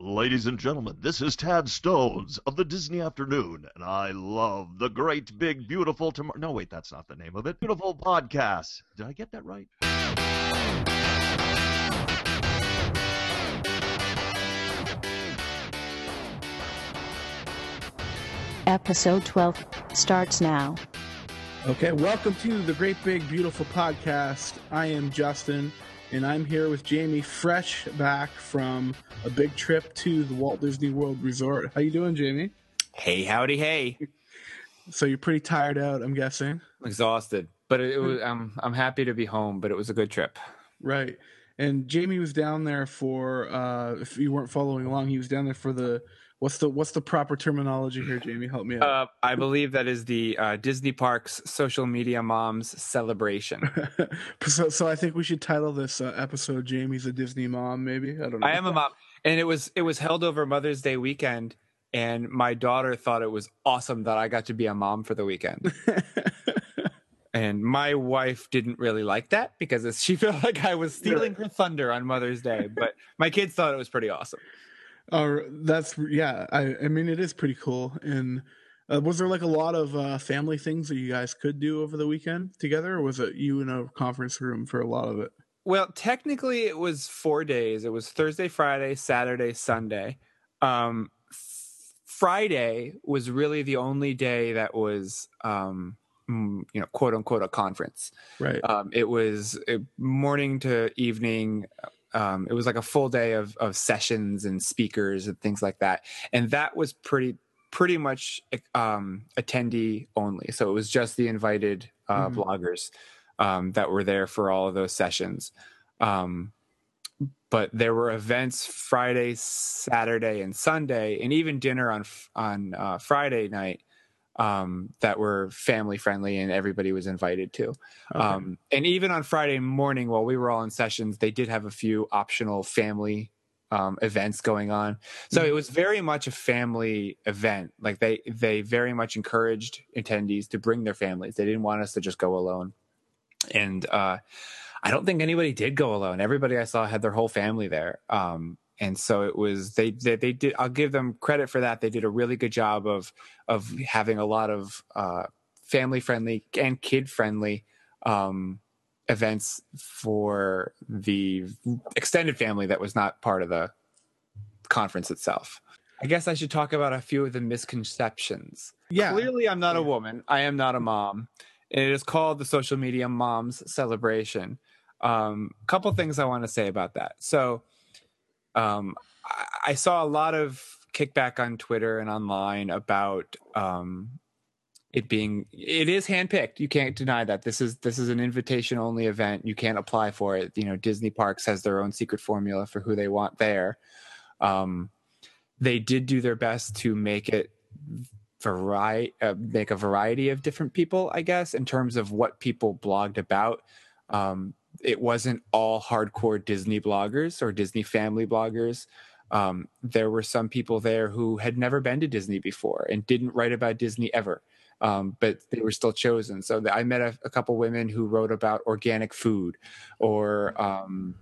Ladies and gentlemen, this is Tad Stones of the Disney Afternoon, and I love the great, big, beautiful tomorrow. No, wait, that's not the name of it. Beautiful podcast. Did I get that right? Episode 12 starts now. Okay, welcome to the Great Big Beautiful Podcast. I am Justin, and I'm here with Jamie, fresh back from a big trip to the Walt Disney World Resort. How you doing, Jamie? Hey, howdy, hey. So you're pretty tired out, I'm guessing. Exhausted, but it, it was. I'm I'm happy to be home. But it was a good trip. Right. And Jamie was down there for. Uh, if you weren't following along, he was down there for the. What's the what's the proper terminology here, Jamie? Help me out. Uh, I believe that is the uh, Disney Parks Social Media Moms Celebration. so, so I think we should title this uh, episode "Jamie's a Disney Mom." Maybe I don't know. I am a mom, and it was it was held over Mother's Day weekend, and my daughter thought it was awesome that I got to be a mom for the weekend. and my wife didn't really like that because she felt like I was stealing her thunder on Mother's Day. But my kids thought it was pretty awesome. Oh, that's yeah. I I mean, it is pretty cool. And uh, was there like a lot of uh, family things that you guys could do over the weekend together, or was it you in a conference room for a lot of it? Well, technically, it was four days. It was Thursday, Friday, Saturday, Sunday. Um, Friday was really the only day that was, um, you know, quote unquote, a conference. Right. Um, it was uh, morning to evening. Um, it was like a full day of of sessions and speakers and things like that, and that was pretty pretty much um, attendee only. So it was just the invited uh, Mhm. bloggers um, that were there for all of those sessions. Um, but there were events Friday, Saturday, and Sunday, and even dinner on on uh, Friday night um, that were family friendly, and everybody was invited to. Okay. Um, and even on Friday morning, while we were all in sessions, they did have a few optional family um, events going on. So Mhm. it was very much a family event. Like they they very much encouraged attendees to bring their families. They didn't want us to just go alone. And uh, I don't think anybody did go alone. Everybody I saw had their whole family there. Um, and so it was they, they they did. I'll give them credit for that. They did a really good job of of having a lot of uh, family friendly and kid friendly um, events for the extended family that was not part of the conference itself. I guess I should talk about a few of the misconceptions. yeah. Clearly, I'm not a woman. I am not a mom. And it is called the Social Media Moms Celebration. A um, couple things I want to say about that. So, um, I, I saw a lot of kickback on Twitter and online about um, it being it is handpicked. You can't deny that this is this is an invitation only event. You can't apply for it. You know, Disney Parks has their own secret formula for who they want there. Um, they did do their best to make it variety uh, make a variety of different people i guess in terms of what people blogged about um, it wasn't all hardcore disney bloggers or disney family bloggers um, there were some people there who had never been to disney before and didn't write about disney ever um, but they were still chosen so i met a, a couple women who wrote about organic food or um,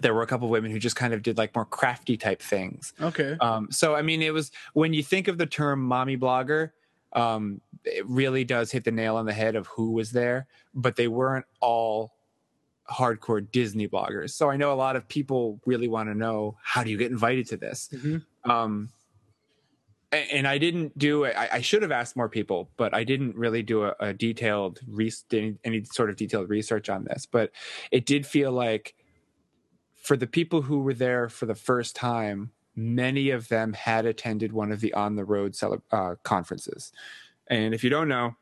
there were a couple women who just kind of did like more crafty type things Okay. um, so I mean, it was when you think of the term "mommy blogger," um, it really does hit the nail on the head of who was there. But they weren't all hardcore Disney bloggers. So I know a lot of people really want to know how do you get invited to this. Mhm. Um, and I didn't do. I, I should have asked more people, but I didn't really do a, a detailed re- any, any sort of detailed research on this. But it did feel like for the people who were there for the first time, many of them had attended one of the on the road cele- uh, conferences. And if you don't know,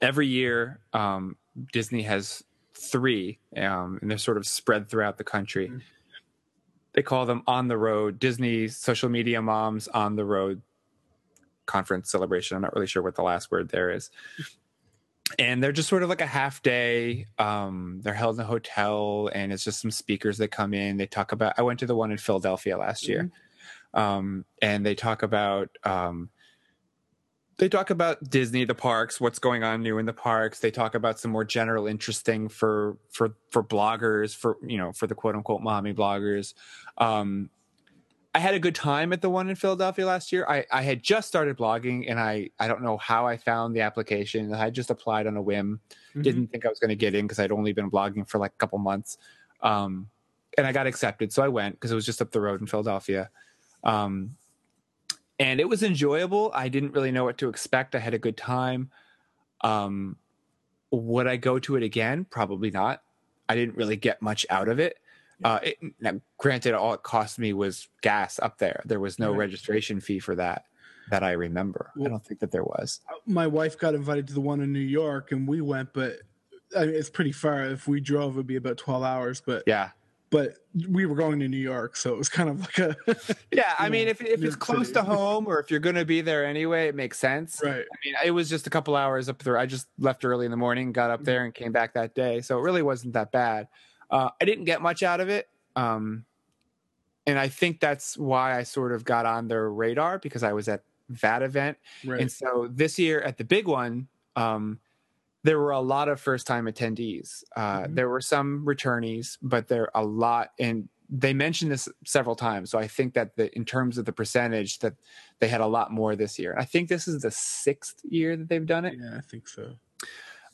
every year um, Disney has three, um, and they're sort of spread throughout the country. Mhm. They call them on the road Disney social media moms on the road conference celebration. I'm not really sure what the last word there is. And they're just sort of like a half day. Um, they're held in a hotel, and it's just some speakers that come in. They talk about. I went to the one in Philadelphia last year, um, and they talk about um, they talk about Disney, the parks, what's going on new in the parks. They talk about some more general interesting for for for bloggers, for you know, for the quote unquote mommy bloggers. Um, I had a good time at the one in Philadelphia last year. I, I had just started blogging and I, I don't know how I found the application. I just applied on a whim. Mhm. Didn't think I was going to get in because I'd only been blogging for like a couple months. Um, and I got accepted. So I went because it was just up the road in Philadelphia. Um, and it was enjoyable. I didn't really know what to expect. I had a good time. Um, would I go to it again? Probably not. I didn't really get much out of it. Uh, it now, granted, all it cost me was gas up there. There was no Right. registration fee for that that I remember. I don't think that there was. My wife got invited to the one in New York, and we went, but I mean, it's pretty far. If we drove, it'd be about twelve hours. But Yeah, but we were going to New York, so it was kind of like a yeah. I mean, know, if if New it's close City. to home, or if you're going to be there anyway, it makes sense. right. I mean, it was just a couple hours up there. I just left early in the morning, got up there, and came back that day. So it really wasn't that bad. Uh, I didn't get much out of it. Um, and I think that's why I sort of got on their radar because I was at that event. Right. And so this year at the big one, um, there were a lot of first time attendees. Uh, Mhm. There were some returnees, but there are a lot. And they mentioned this several times. So I think that the, in terms of the percentage, that they had a lot more this year. I think this is the sixth year that they've done it. yeah, I think so.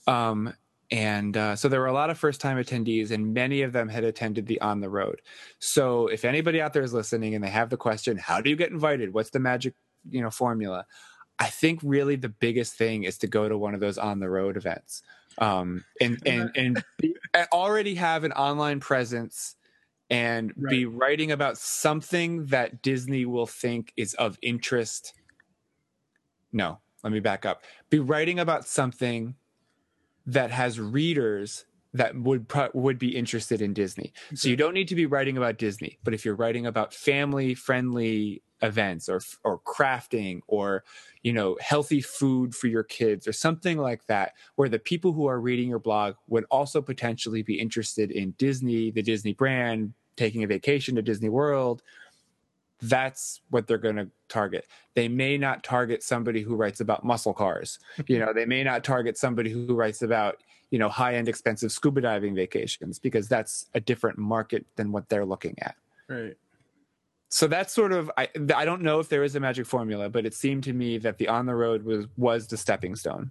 Um, and uh, so there were a lot of first time attendees, and many of them had attended the on the road. So if anybody out there is listening and they have the question, how do you get invited? What's the magic, you know, formula? I think really the biggest thing is to go to one of those on the road events, um, and and and, be, and already have an online presence and be writing about something that Disney will think is of interest. No, let me back up. Be writing about something that has readers that would pro- would be interested in Disney. So you don't need to be writing about Disney, but if you're writing about family friendly events or or crafting or you know healthy food for your kids or something like that where the people who are reading your blog would also potentially be interested in Disney, the Disney brand, taking a vacation to Disney World, that's what they're going to target. They may not target somebody who writes about muscle cars. You know, they may not target somebody who writes about, you know, high-end expensive scuba diving vacations because that's a different market than what they're looking at. Right. So that's sort of I I don't know if there is a magic formula, but it seemed to me that the on the road was was the stepping stone.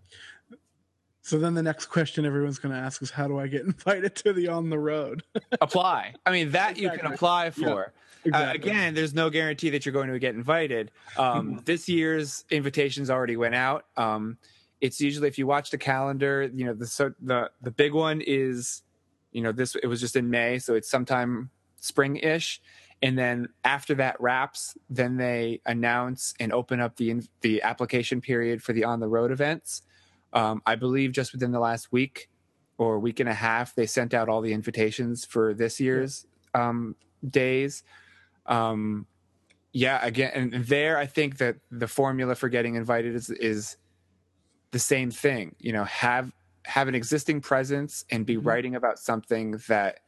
So then the next question everyone's going to ask is, how do I get invited to the on the road? Apply. I mean that you can Exactly. apply Yeah. for. Uh, again, there's no guarantee that you're going to get invited. Um, this year's invitations already went out. Um, it's usually if you watch the calendar, you know the so the the big one is, you know this it was just in May, so it's sometime spring ish, and then after that wraps, then they announce and open up the in- the application period for the on the road events. Um, I believe just within the last week or week and a half, they sent out all the invitations for this year's um, days. Um yeah again and there i think that the formula for getting invited is is the same thing you know have have an existing presence and be Mhm. writing about something that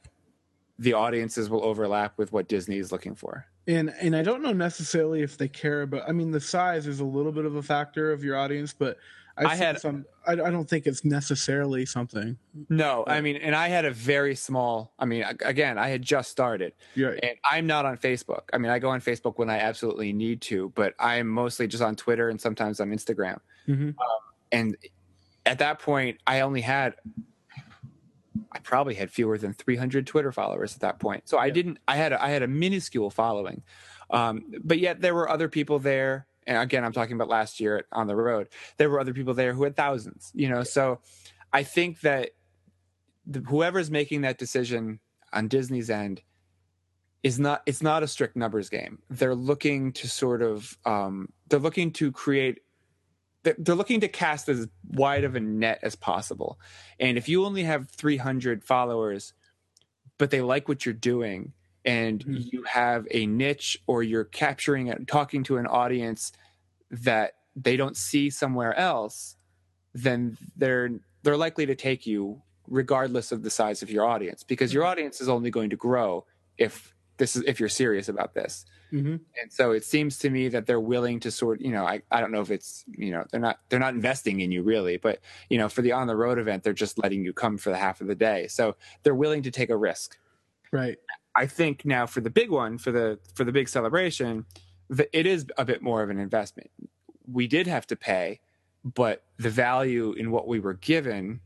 the audiences will overlap with what disney is looking for and and I don't know necessarily if they care about. I mean, the size is a little bit of a factor of your audience, but I've I had- some. I, I don't think it's necessarily something. no i mean and i had a very small i mean again i had just started right. and i'm not on facebook i mean i go on facebook when i absolutely need to but i'm mostly just on twitter and sometimes on instagram Mhm. And at that point i only had i probably had fewer than 300 twitter followers at that point. So i Yeah. didn't i had a, i had a minuscule following. Um, but yet there were other people there. And again i'm talking about last year on the road. There were other people there who had thousands you know? So i think that the, whoever's making that decision on disney's end is not it's not a strict numbers game. They're looking to sort of um, they're looking to create they're looking to cast as wide of a net as possible. And if you only have 300 followers but they like what you're doing and Mhm. you have a niche or you're capturing and talking to an audience that they don't see somewhere else then they're they're likely to take you regardless of the size of your audience because your audience is only going to grow if this is if you're serious about this Mhm. and so it seems to me that they're willing to sort you know I, I don't know if it's you know they're not they're not investing in you really but you know for the on the road event they're just letting you come for the half of the day so they're willing to take a risk Right. I think now for the big one, for the for the big celebration, the, it is a bit more of an investment. We did have to pay, but the value in what we were given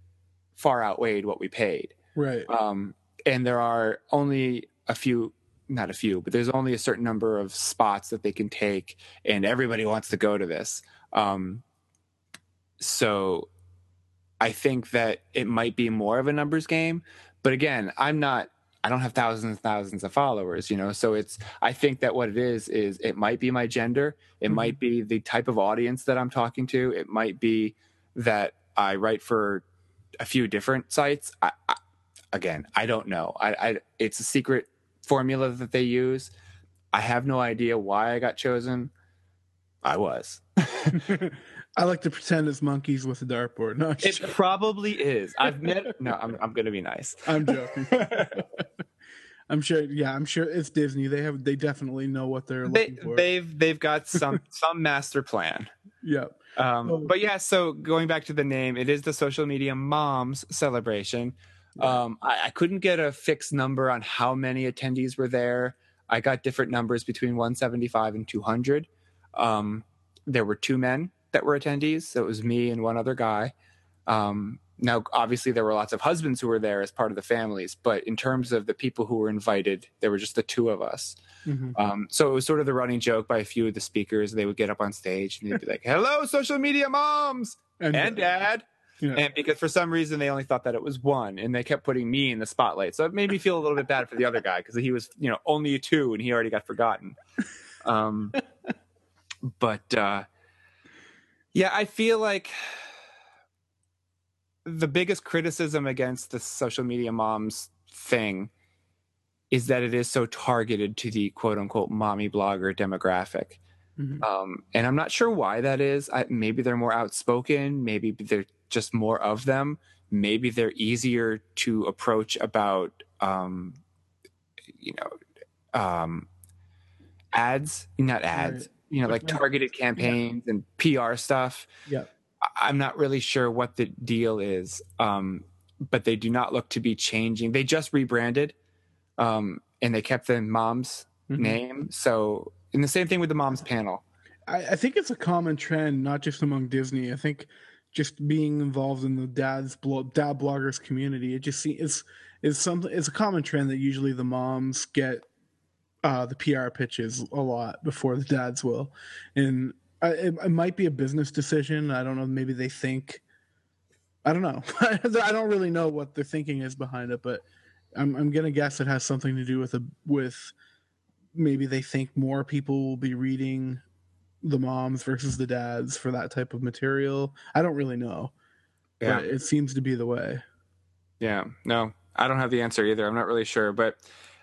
far outweighed what we paid. Right. Um, and there are only a few, not a few, but there's only a certain number of spots that they can take, and everybody wants to go to this. Um, so I think that it might be more of a numbers game. But again, I'm not I don't have thousands and thousands of followers, you know. So it's I think that what it is is it might be my gender, it Mhm. might be the type of audience that I'm talking to, it might be that I write for a few different sites. I, I, again, I don't know. I, I it's a secret formula that they use. I have no idea why I got chosen. I was. I like to pretend it's monkeys with a dartboard. No, It joking. probably is. I've met. No, I'm. I'm gonna be nice. I'm joking. I'm sure. Yeah, I'm sure it's Disney. They have. They definitely know what they're they, looking for. they've they've got some some master plan. Yep. Um, Oh. but yeah, so going back to the name, it is the social media moms celebration. Um, I, I couldn't get a fixed number on how many attendees were there. I got different numbers between 175 and 200. Um, there were two men that were attendees. So it was me and one other guy. Um, now, obviously, there were lots of husbands who were there as part of the families, but in terms of the people who were invited, there were just the two of us. Mhm. Um, so it was sort of the running joke by a few of the speakers. They would get up on stage and they'd be like, "Hello, social media moms and dad," yeah. and because for some reason they only thought that it was one, and they kept putting me in the spotlight. So it made me feel a little bit bad for the other guy because he was, you know, only a two and he already got forgotten. Um, but uh, yeah, I feel like the biggest criticism against the social media moms thing is that it is so targeted to the quote unquote mommy blogger demographic. Mhm. Um, and I'm not sure why that is. I, maybe they're more outspoken. Maybe they're just more of them. Maybe they're easier to approach about, um, you know, um, ads, not ads, you know, like targeted campaigns and PR stuff. Yeah. I'm not really sure what the deal is, um, but they do not look to be changing. They just rebranded, um, and they kept the mom's Mhm. name. So, and the same thing with the mom's panel. I, I think it's a common trend, not just among Disney. I think just being involved in the dad's blo- dad bloggers community, it just see it's it's something. It's a common trend that usually the moms get uh, the PR pitches a lot before the dads will, and I, it, it might be a business decision. I don't know. Maybe they think. I don't know. I don't really know what their thinking is behind it, but I'm I'm gonna guess it has something to do with a with maybe they think more people will be reading the moms versus the dads for that type of material. I don't really know, but it seems to be the way. Yeah, no, I don't have the answer either. I'm not really sure, but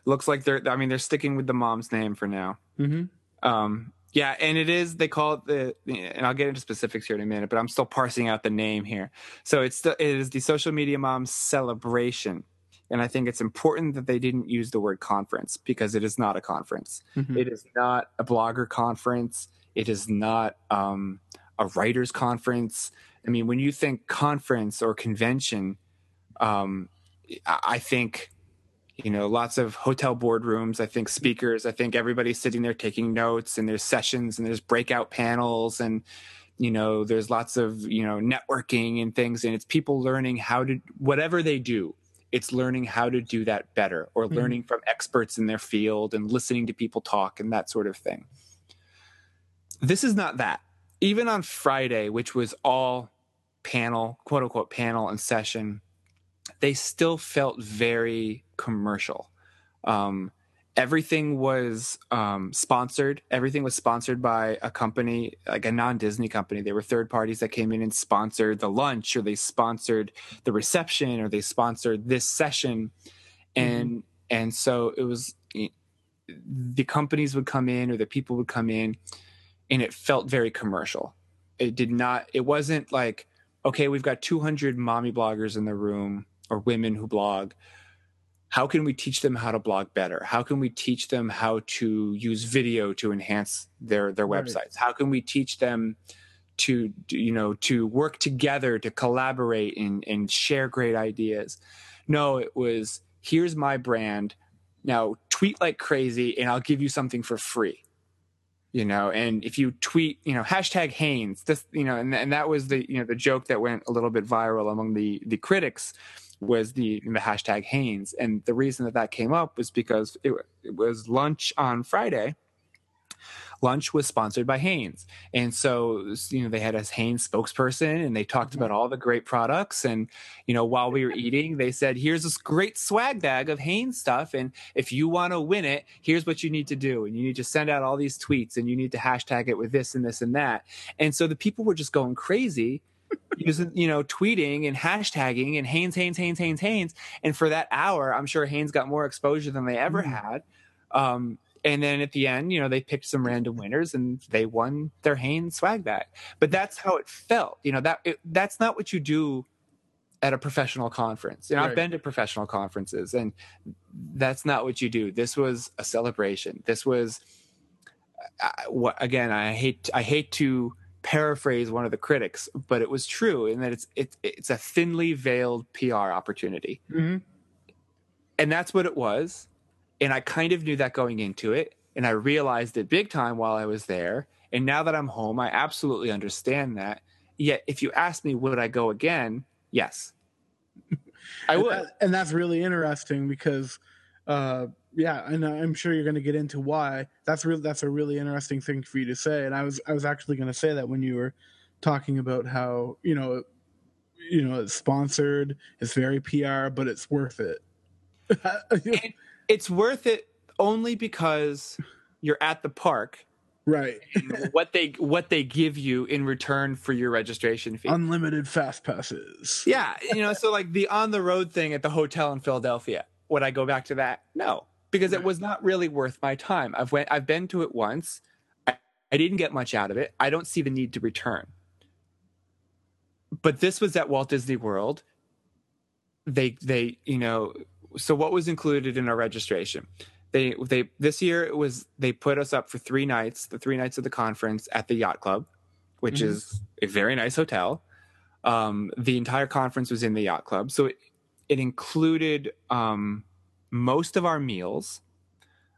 looks like they're. I mean, they're sticking with the mom's name for now. Mm-hmm. Um, yeah, and it is. They call it the, and I'll get into specifics here in a minute, but I'm still parsing out the name here. So it's the, it is the social media moms celebration, and I think it's important that they didn't use the word conference because it is not a conference. Mhm. It is not a blogger conference. It is not um, a writers conference. I mean, when you think conference or convention, um, I think you know lots of hotel boardrooms. I think speakers. I think everybody's sitting there taking notes, and there's sessions, and there's breakout panels, and you know there's lots of you know networking and things, and it's people learning how to whatever they do. It's learning how to do that better, or Mhm. learning from experts in their field, and listening to people talk, and that sort of thing. This is not that. Even on Friday, which was all panel, quote unquote, panel and session, they still felt very commercial. Um, everything was um, sponsored. Everything was sponsored by a company, like a non Disney company. There were third parties that came in and sponsored the lunch, or they sponsored the reception, or they sponsored this session, and and so it was. The companies would come in, or the people would come in, and it felt very commercial. It did not. It wasn't like okay, we've got 200 mommy bloggers in the room or women who blog. How can we teach them how to blog better? How can we teach them how to use video to enhance their their Right. websites? How can we teach them to you know to work together to collaborate and and share great ideas? No, it was here's my brand. now tweet like crazy and I'll give you something for free. You know, and if you tweet, you know, hashtag Hanes this, you know, and, and that was the, you know, the joke that went a little bit viral among the the critics was the the hashtag Hanes. And the reason that that came up was because it, it was lunch on Friday, lunch was sponsored by Hanes. And so, you know, they had a Hanes spokesperson and they talked Mm-hmm. about all the great products. And, you know, while we were eating, they said, here's this great swag bag of Hanes stuff. And if you want to win it, here's what you need to do. And you need to send out all these tweets and you need to hashtag it with this and this and that. And so the people were just going crazy. using you know tweeting and hashtagging and Hanes Hanes Hanes Hanes Hanes and for that hour I'm sure Hanes got more exposure than they ever Mm. had um and then at the end, you know, they picked some random winners and they won their Hanes swag bag. But that's how it felt. You know, that it, that's not what you do at a professional conference. You know, Right. I've been to professional conferences and that's not what you do. This was a celebration. This was I, what again, I hate I hate to paraphrase one of the critics, but it was true in that it's it's it's a thinly veiled PR opportunity hmm and that's what it was and i kind of knew that going into it and i realized it big time while i was there. And now that i'm home i absolutely understand that. Yet if you ask me would i go again? Yes. I and, would. that- and that's really interesting because uh yeah and i'm sure you're going to get into why. That's real that's a really interesting thing for you to say. And i was i was actually going to say that when you were talking about how you know you know it's sponsored it's very pr but it's worth it it's worth it only because you're at the park right what they what they give you in return for your registration fee unlimited fast passes Yeah, you know, so like the on the road thing at the hotel in Philadelphia. Would I go back to that? No, because it was not really worth my time. I've went, I've been to it once. I, I didn't get much out of it. I don't see the need to return. But this was at Walt Disney World. They they you know, so what was included in our registration? They they this year it was they put us up for three nights, the three nights of the conference at the Yacht Club, which Mhm. is a very nice hotel. Um, the entire conference was in the yacht club, so it, it included um, most of our meals.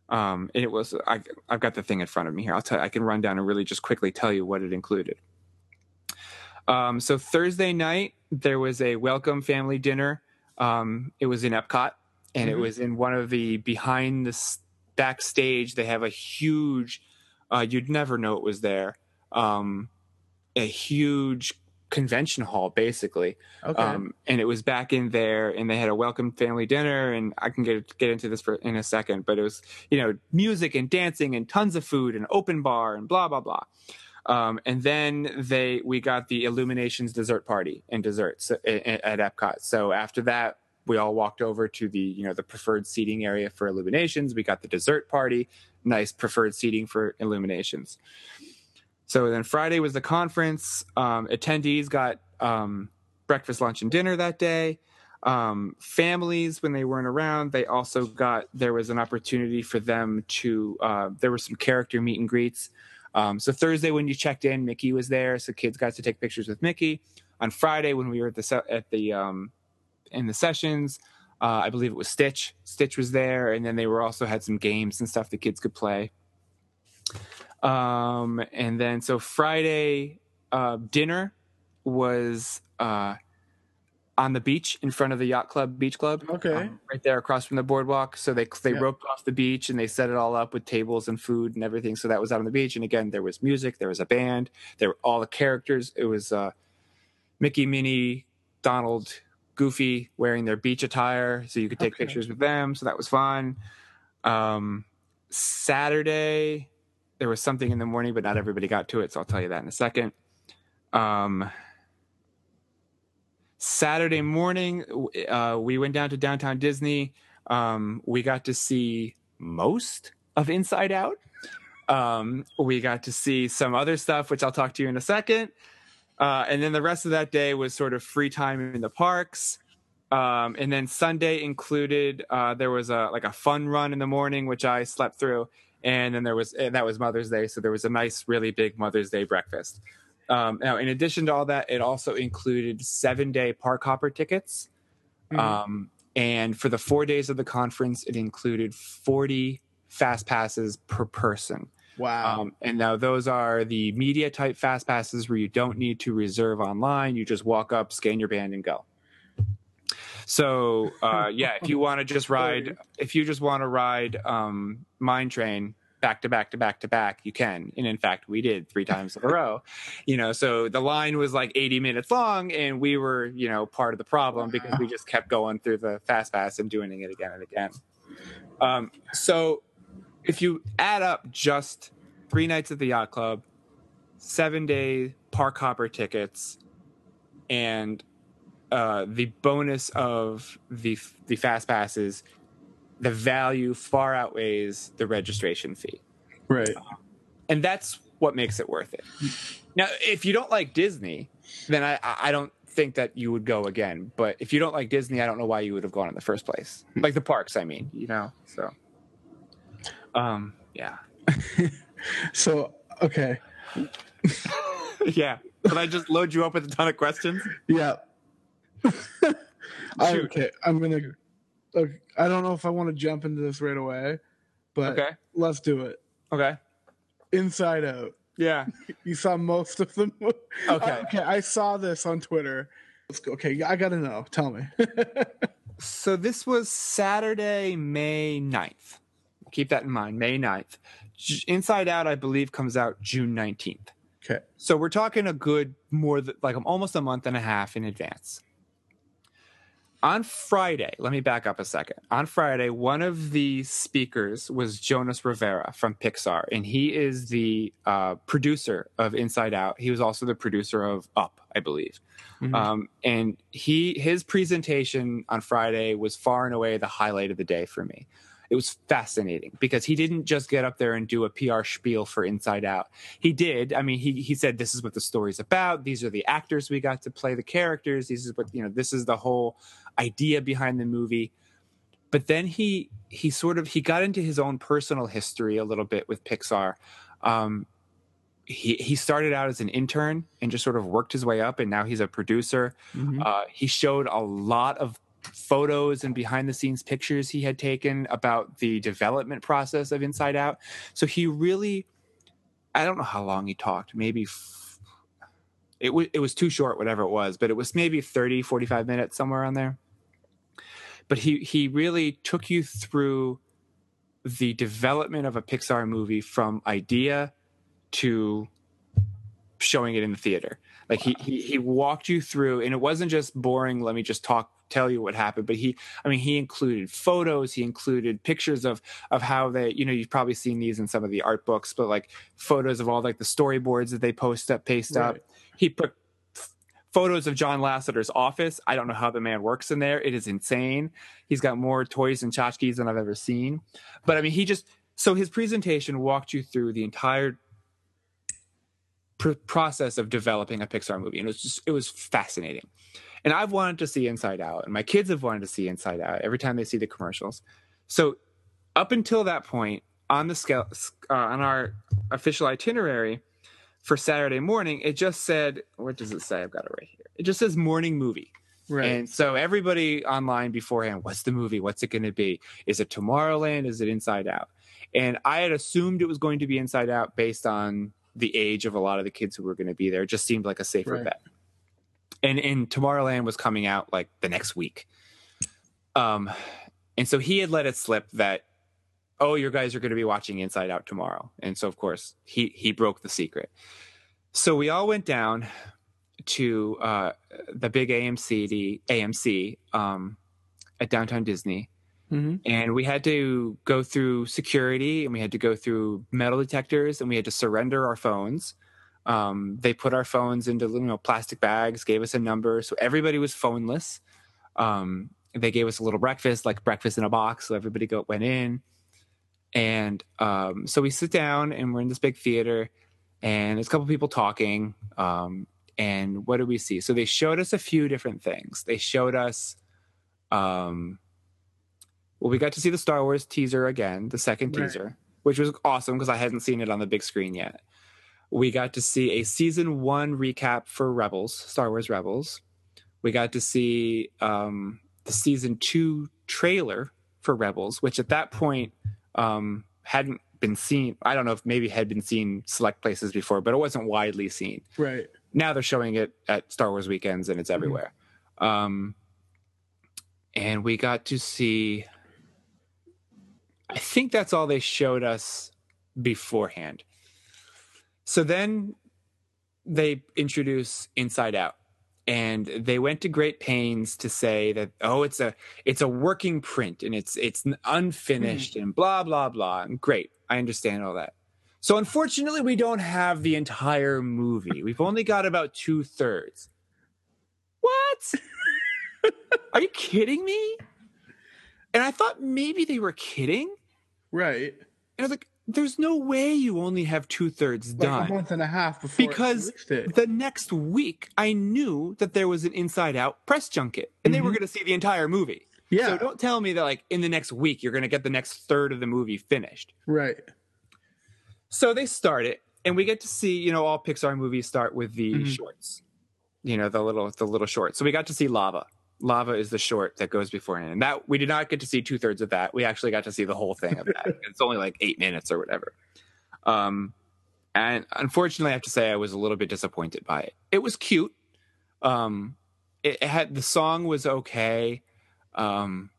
Um, and it was I, I've got the thing in front of me here. I'll tell I can run down and really just quickly tell you what it included. Um, so Thursday night there was a welcome family dinner. Um, it was in Epcot, and it Mhm. was in one of the behind the backstage. They have a huge. Uh, you'd never know it was there. Um, a huge convention hall basically okay um, and it was back in there and they had a welcome family dinner and i can get get into this for, in a second but it was you know music and dancing and tons of food and open bar and blah blah blah um, and then they we got the illuminations dessert party and desserts at, at epcot so after that we all walked over to the you know the preferred seating area for illuminations we got the dessert party nice preferred seating for illuminations so then Friday was the conference. Um, attendees got um, breakfast, lunch, and dinner that day. Um, families, when they weren't around, they also got there was an opportunity for them to. Uh, there were some character meet and greets. Um, so Thursday when you checked in, Mickey was there, so kids got to take pictures with Mickey. On Friday when we were at the at the um, in the sessions, uh, I believe it was Stitch. Stitch was there, and then they were also had some games and stuff the kids could play. Um, and then so Friday uh, dinner was uh, on the beach in front of the yacht club, beach club. okay um, right there across from the boardwalk. So they they Yeah. roped off the beach and they set it all up with tables and food and everything. So that was out on the beach. And again, there was music, there was a band, there were all the characters. It was uh, Mickey, Minnie, Donald, Goofy wearing their beach attire, so you could take Okay. pictures with them. So that was fun. Um, Saturday, there was something in the morning, but not everybody got to it. So I'll tell you that in a second. Um, Saturday morning, uh, we went down to downtown Disney. Um, we got to see most of Inside Out. Um, we got to see some other stuff, which I'll talk to you in a second. Uh, and then the rest of that day was sort of free time in the parks. Um, and then Sunday included uh, there was a like a fun run in the morning, which I slept through, and then there was and that was Mother's Day, so there was a nice, really big Mother's Day breakfast. Um, now, in addition to all that, it also included seven day park hopper tickets. Mhm. Um, and for the four days of the conference, it included 40 fast passes per person. Wow. Um, and now those are the media type fast passes where you don't need to reserve online. You just walk up, scan your band, and go. So uh, yeah, if you want to just ride, if you just want to ride um, Mine Train back to back to back to back, you can. And in fact, we did three times in a row. You know, so the line was like 80 minutes long, and we were you know part of the problem because we just kept going through the fast pass and doing it again and again. Um, so if you add up just three nights at the yacht club, seven day park hopper tickets, and uh, the bonus of the the fast passes, the value far outweighs the registration fee, right. and that's what makes it worth it. Now, if you don't like Disney, then I I don't think that you would go again. But if you don't like Disney, I don't know why you would have gone in the first place. Like the parks, I mean, you know. So, um, yeah. So okay. yeah. Did I just load you up with a ton of questions? Yeah. I, okay i'm gonna. Okay, I don't know if I want to jump into this right away, but Okay. let's do it. Okay. Inside Out. Yeah. You saw most of them. Okay. okay, I saw this on Twitter. Let's go. Okay, I gotta know. Tell me. So this was Saturday, May 9th. Keep that in mind, May 9th. Inside Out, I believe, comes out June 19th. okay. So we're talking a good more than like almost a month and a half in advance. On Friday, let me back up a second. On Friday, one of the speakers was Jonas Rivera from Pixar, and he is the uh, producer of Inside Out. He was also the producer of Up, I believe. Mhm. Um, and he his presentation on Friday was far and away the highlight of the day for me. It was fascinating because he didn't just get up there and do a PR spiel for Inside Out. He did. I mean, he he said this is what the story's about. These are the actors we got to play the characters. This is what you know. This is the whole idea behind the movie. But then he he sort of he got into his own personal history a little bit with Pixar. Um, he he started out as an intern and just sort of worked his way up, and now he's a producer. Mhm. Uh, he showed a lot of photos and behind the scenes pictures he had taken about the development process of Inside Out. So he really, I don't know how long he talked, maybe f- it was it was too short whatever it was, but it was maybe 30 45 minutes somewhere on there. But he he really took you through the development of a Pixar movie from idea to showing it in the theater. Like he, he he walked you through, and it wasn't just boring. Let me just talk, tell you what happened. But he, I mean, he included photos. He included pictures of of how they, you know, you've probably seen these in some of the art books, but like photos of all like the storyboards that they post up, paste up. He put photos of John Lasseter's office. I don't know how the man works in there. It is insane. He's got more toys and tchotchkes than I've ever seen. But I mean, he just so his presentation walked you through the entire pr- process of developing a Pixar movie, and it was just it was fascinating. And I've wanted to see Inside Out, and my kids have wanted to see Inside Out every time they see the commercials. So up until that point, on the scale uh, on our official itinerary for Saturday morning, it just said, "What does it say?" I've got it right here. It just says morning movie. Right. And so everybody online beforehand, what's the movie? What's it going to be? Is it Tomorrowland? Is it Inside Out? And I had assumed it was going to be Inside Out based on the age of a lot of the kids who were going to be there. It just seemed like a safer Right. bet. And and Tomorrowland was coming out like the next week. Um, and so he had let it slip that, oh, your guys are going to be watching Inside Out tomorrow. And so of course he he broke the secret. So we all went down to uh, the big AMC, the AMC um, at downtown Disney, Mhm. and we had to go through security, and we had to go through metal detectors, and we had to surrender our phones. Um, they put our phones into you know plastic bags, gave us a number, so everybody was phoneless. Um, they gave us a little breakfast, like breakfast in a box, so everybody go, went in, and um, so we sit down, and we're in this big theater, and there's a couple people talking. Um, and what do we see? So they showed us a few different things. They showed us, um, well, we got to see the Star Wars teaser again, the second Right. teaser, which was awesome because I hadn't seen it on the big screen yet. We got to see a season one recap for Rebels, Star Wars Rebels. We got to see um, the season two trailer for Rebels, which at that point um, hadn't been seen. I don't know if maybe had been seen select places before, but it wasn't widely seen. Right. Now they're showing it at Star Wars weekends and it's everywhere. Um, and we got to see. I think that's all they showed us beforehand. So then they introduce Inside Out and they went to great pains to say that oh it's a it's a working print and it's it's unfinished mm-hmm. and blah blah blah. And great i understand all that. So unfortunately we don't have the entire movie. We've only got about two-thirds. What? Are you kidding me? And i thought maybe they were kidding. Right. and i was like there's no way you only have two-thirds Like done a month and a half before because the next week I knew that there was an Inside Out press junket and they were going to see the entire movie. Mm-hmm. yeah. So don't tell me that like in the next week you're going to get the next third of the movie finished. right. So they start it and we get to see, you know, all Pixar movies start with the Mhm. shorts. You know, the little the little shorts. So we got to see Lava. Lava is the short that goes beforehand. And that we did not get to see two thirds of that. We actually got to see the whole thing of that. it's only like eight minutes or whatever. Um and unfortunately I have to say I was a little bit disappointed by it. It was cute. Um it, it had the song was okay. Um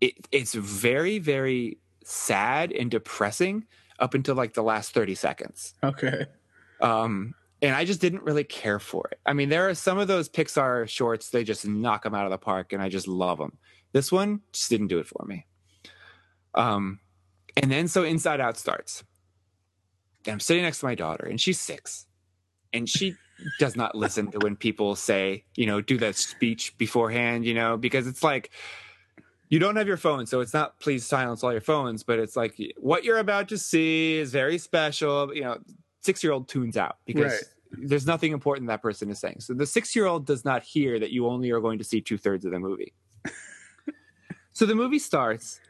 it it's very, very sad and depressing up until like the last 30 seconds Okay. um and i just didn't really care for it. I mean there are some of those pixar shorts they just knock them out of the park and i just love them this one just didn't do it for me. Um and then so inside out starts. And i'm sitting next to my daughter and she's six and she does not listen to when people say you know do that speech beforehand you know because it's like you don't have your phone so it's not please silence all your phones but it's like what you're about to see is very special you know six year old tunes out because Right. there's nothing important that person is saying. So the six year old does not hear that you only are going to see two thirds of the movie. So the movie starts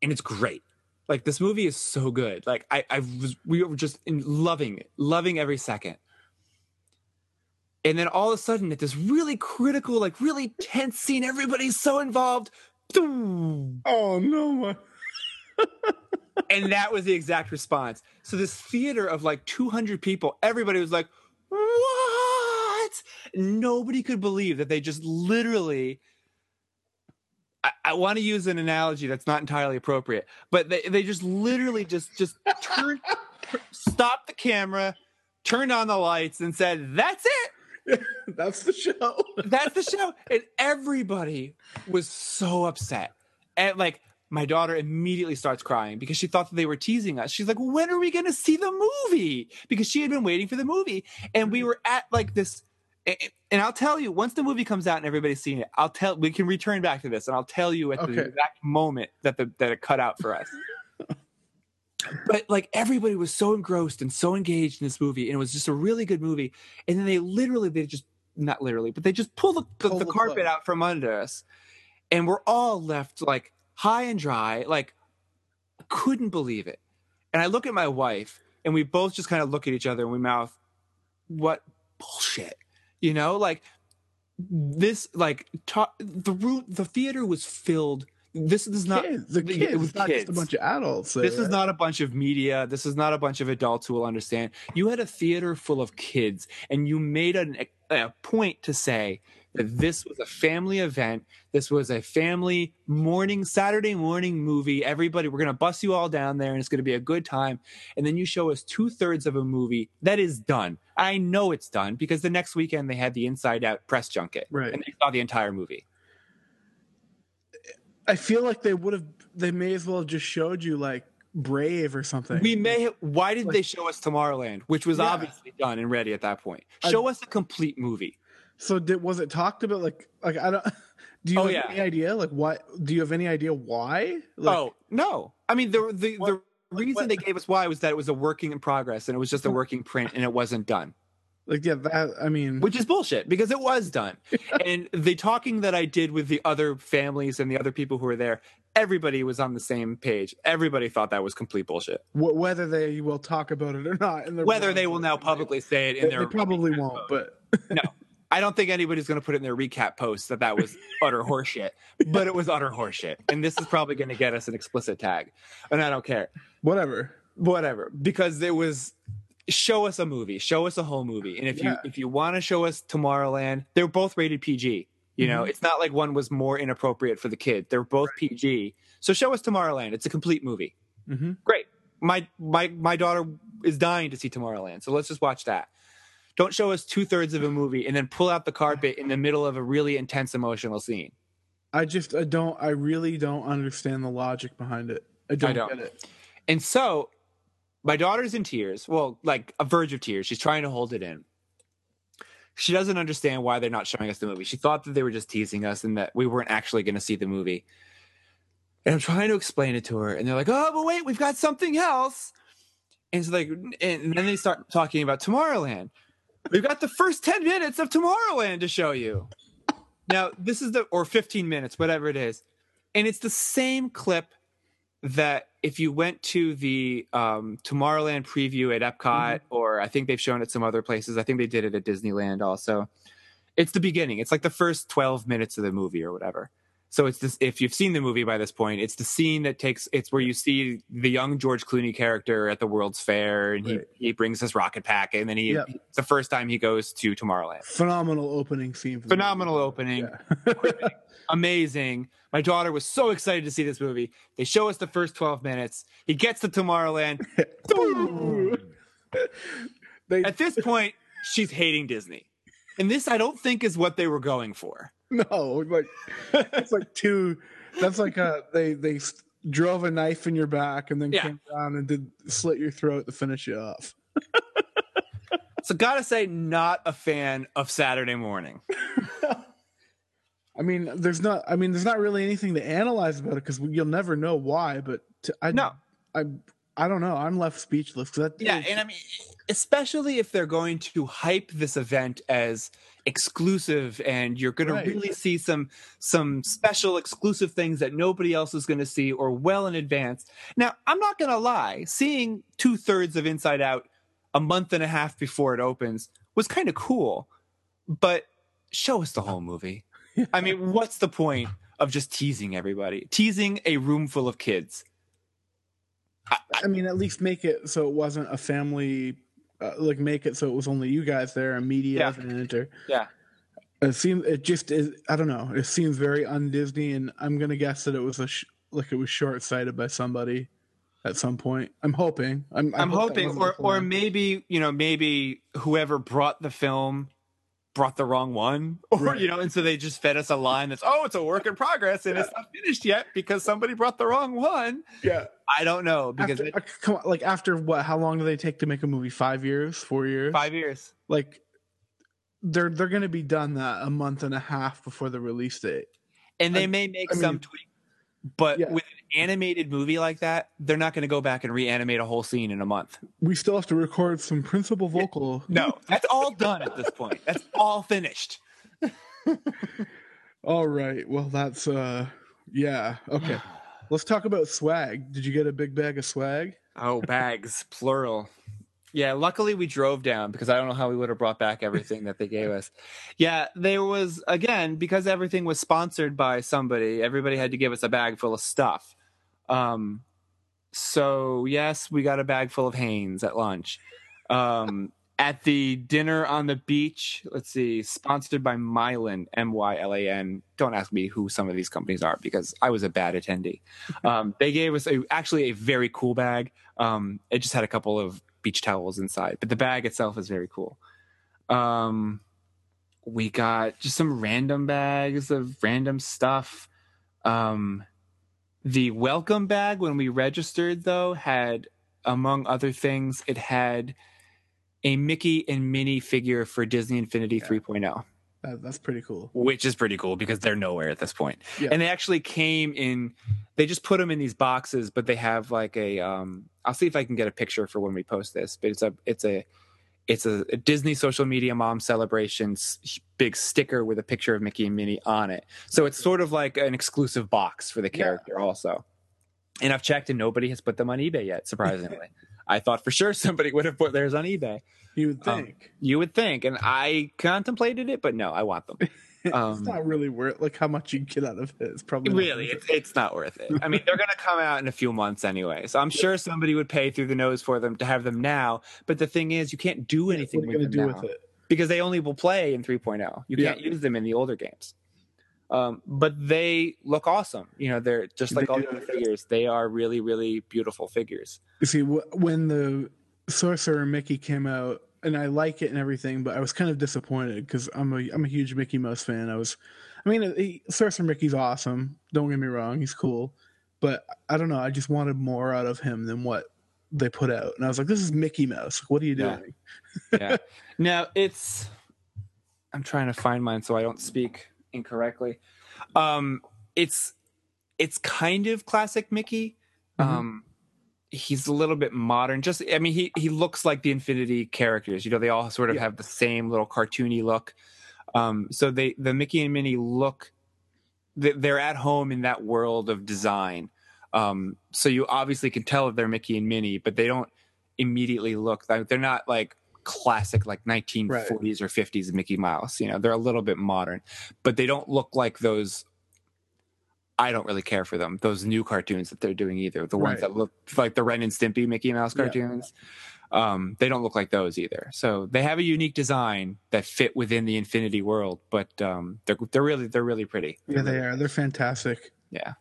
and it's great. Like this movie is so good. Like i i was we were just in loving it loving every second. And then all of a sudden at this really critical like really tense scene everybody's so involved. Oh no. And that was the exact response so this theater of like 200 people everybody was like what nobody could believe that they just literally I, I want to use an analogy that's not entirely appropriate, but they, they just literally just just turned, stopped the camera, turned on the lights, and said, "That's it. That's the show. That's the show." And everybody was so upset, and like my daughter immediately starts crying because she thought that they were teasing us. She's like, "When are we going to see the movie?" Because she had been waiting for the movie, and we mm-hmm. were at like this. And I'll tell you, once the movie comes out and everybody's seen it, I'll tell. We can return back to this, and I'll tell you at the exact moment that the that it cut out for us. but like everybody was so engrossed and so engaged in this movie, and it was just a really good movie. And then they literally, they just not literally, but they just pull the Pull the the carpet out from under us, and we're all left like high and dry. Like couldn't believe it. And I look at my wife, and we both just kind of look at each other and we mouth, "What bullshit?" You know, like this. Like ta- the room, the theater was filled. This is not. kids, the it kids, was not just a bunch of adults. This is not a bunch of media. This is not a bunch of adults who will understand. You had a theater full of kids, and you made an, a point to say that this was a family event. This was a family morning, Saturday morning movie. Everybody, we're going to bus you all down there, and it's going to be a good time. And then you show us two thirds of a movie that is done. I know it's done because the next weekend they had the Inside Out press junket, Right. and they saw the entire movie. I feel like they would have. They may as well have just showed you like Brave or something. We may. Have, why did Like- they show us Tomorrowland, which was Yeah. obviously done and ready at that point? I- Show us a complete movie. So did was it talked about like like I don't. Do you Oh, have yeah. any idea like what? Do you have any idea why? Like, oh no! I mean, the the, What- the reason what- they gave us why was that it was a working in progress and it was just a working print and it wasn't done, like yeah, that I mean, which is bullshit because it was done. and the talking that I did with the other families and the other people who were there, everybody was on the same page. Everybody thought that was complete bullshit. wh- whether they will talk about it or not, in their Whether they will now publicly say it in They, their they probably won't, but no. I don't think anybody's going to put it in their recap post that that was utter horseshit, but it was utter horseshit. And this is probably going to get us an explicit tag. And I don't care. Whatever. Whatever. Because it was show us a movie, show us a whole movie. And if Yeah. you if you want to show us Tomorrowland, they're both rated PG. You know, Mhm. it's not like one was more inappropriate for the kid. They're both PG. So show us Tomorrowland. It's a complete movie. hmm Great. My my my daughter is dying to see Tomorrowland. So let's just watch that. Don't show us two thirds of a movie and then pull out the carpet in the middle of a really intense emotional scene. I just I don't I really don't understand the logic behind it. I don't, don't. get it. And so my daughter's in tears. Well, like a verge of tears. She's trying to hold it in. She doesn't understand why they're not showing us the movie. She thought that they were just teasing us and that we weren't actually going to see the movie. And I'm trying to explain it to her, and they're like, "Oh, but wait, we've got something else." And it's like, and then they start talking about Tomorrowland. We've got the first ten minutes of Tomorrowland to show you. Now, this is the or 15 minutes, whatever it is, and it's the same clip that if you went to the um, Tomorrowland preview at Epcot, or I think they've shown it some other places. I think they did it at Disneyland also. It's the beginning. It's like the first 12 minutes of the movie or whatever. So it's this. If you've seen the movie by this point, it's the scene that takes. It's where you see the young George Clooney character at the World's Fair, and he Right. he brings his rocket pack, and then he. Yep. It's the first time he goes to Tomorrowland. Phenomenal opening scene. Phenomenal movie. opening Yeah. amazing. My daughter was so excited to see this movie. They show us the first 12 minutes. He gets to Tomorrowland. they At this point, she's hating Disney. And this, I don't think, is what they were going for. no like it's like two. That's like a they they drove a knife in your back and then Yeah. came down and did slit your throat to finish you off. So, gotta say, not a fan of Saturday morning. I mean, there's not. I mean, there's not really anything to analyze about it because you'll never know why. But to, I No. I I don't know. I'm left speechless. That Yeah, and I mean, especially if they're going to hype this event as exclusive, and you're going Right. to really see some some special exclusive things that nobody else is going to see, or well in advance. Now, I'm not going to lie, seeing two thirds of Inside Out a month and a half before it opens was kind of cool, but show us the whole movie. I mean, what's the point of just teasing everybody, teasing a room full of kids? I mean, at least make it so it wasn't a family. Uh, like make it so it was only you guys there and media Yeah. enter. Yeah. It seems it just is. I don't know. It seems very un Disney, and I'm gonna guess that it was a sh- like it was short sighted by somebody at some point. I'm hoping. I'm, I I'm hoping, or or maybe you know, maybe whoever brought the film brought the wrong one, or Right. you know, and so they just fed us a line that's oh, it's a work in progress and it's not finished yet because somebody brought the wrong one. yeah. I don't know because After, it, uh, come on, like after what? How long do they take to make a movie? Five years? Four years? five years. Like they're they're gonna be done that a month and a half before the release date. And they I- may make I some mean- tweak, but Yeah. with an animated movie like that, they're not going to go back and reanimate a whole scene in a month. We still have to record some principal vocal. No, that's all done at this point. That's all finished. All right. Well, that's uh, yeah. Okay. Let's talk about swag. Did you get a big bag of swag? Oh, bags, plural. Yeah, luckily we drove down because I don't know how we would have brought back everything that they gave us. Yeah, there was again because everything was sponsored by somebody. Everybody had to give us a bag full of stuff. Um, so yes, we got a bag full of Hanes at lunch. Um, at the dinner on the beach, let's see, sponsored by Mylan, M Y L A N. Don't ask me who some of these companies are because I was a bad attendee. Um, they gave us a, actually a very cool bag. Um, it just had a couple of beach towels inside, but the bag itself is very cool. Um, we got just some random bags of random stuff. Um, the welcome bag when we registered though had, among other things, it had a Mickey and Minnie figure for Disney Infinity Yeah. 3.0 That, that's pretty cool. which is pretty cool because they're nowhere at this point. Yeah. And they actually came in they just put them in these boxes but they have like a um I'll see if I can get a picture for when we post this, but it's a it's a it's a, a Disney social media mom celebrations big sticker with a picture of Mickey and Minnie on it. So it's sort of like an exclusive box for the Yeah. character also. And I've checked and nobody has put them on eBay yet, surprisingly. I thought for sure somebody would have put theirs on eBay. You would Um, think. You would think, and I contemplated it, but no, I want them. it's um, not really worth like how much you get out of it. It's probably Really, it's it's not worth it. I mean, they're going to come out in a few months anyway, so I'm sure somebody would pay through the nose for them to have them now. But the thing is, you can't do it. anything What are you with gonna them do now with it? because they only will play in 3.0. You Yeah. can't use them in the older games. Um, but they look awesome. You know, they're just like They all the other figures. They are really, really beautiful figures. You see, when the Sorcerer Mickey came out, and I like it and everything, but I was kind of disappointed because I'm a I'm a huge Mickey Mouse fan. I was, I mean, he, Sorcerer Mickey's awesome. Don't get me wrong, he's cool, but I don't know. I just wanted more out of him than what they put out, and I was like, this is Mickey Mouse. What are you Yeah. doing? yeah. Now it's I'm trying to find mine so I don't speak incorrectly. Um it's it's kind of classic Mickey. Mhm. Um he's a little bit modern. Just I mean he he looks like the Infinity characters. You know, they all sort of Yeah. have the same little cartoony look. Um so they the Mickey and Minnie look they- they're at home in that world of design. Um so you obviously can tell if they're Mickey and Minnie, but they don't immediately look like they're not like classic like 1940s or 50s Mickey Mouse. You know, they're a little bit modern, but they don't look like those. I don't really care for them. Those new cartoons that they're doing either. The ones Right. that look like the Ren and Stimpy Mickey Mouse Yeah. cartoons. Um, they don't look like those either. So they have a unique design that fit within the Infinity world, but um, they're they're really they're really pretty. Yeah, they are. They're fantastic. Yeah.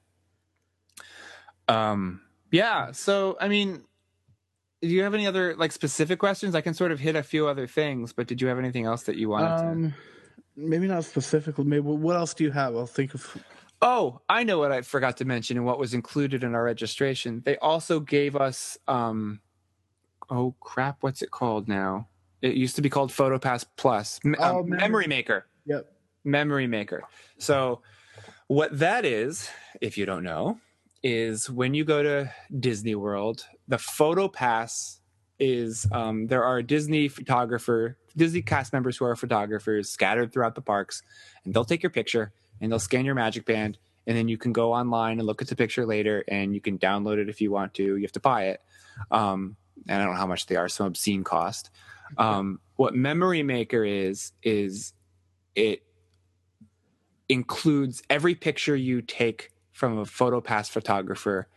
Um. Yeah. So I mean, do you have any other like specific questions? I can sort of hit a few other things, but did you have anything else that you wanted to? Um, maybe not specifically. Maybe what else do you have? I'll think of. Oh, I know what I forgot to mention and what was included in our registration. They also gave us um oh crap, what's it called now? It used to be called PhotoPass Plus. Oh, um, Memory- Memory Maker. Yep. Memory Maker. So what that is, if you don't know, is when you go to Disney World, the photo pass is um, there are Disney photographer, Disney cast members who are photographers scattered throughout the parks, and they'll take your picture and they'll scan your Magic Band, and then you can go online and look at the picture later, and you can download it if you want to. You have to buy it, um, and I don't know how much they are, some obscene cost. Um, what Memory Maker is is it includes every picture you take from a PhotoPass photographer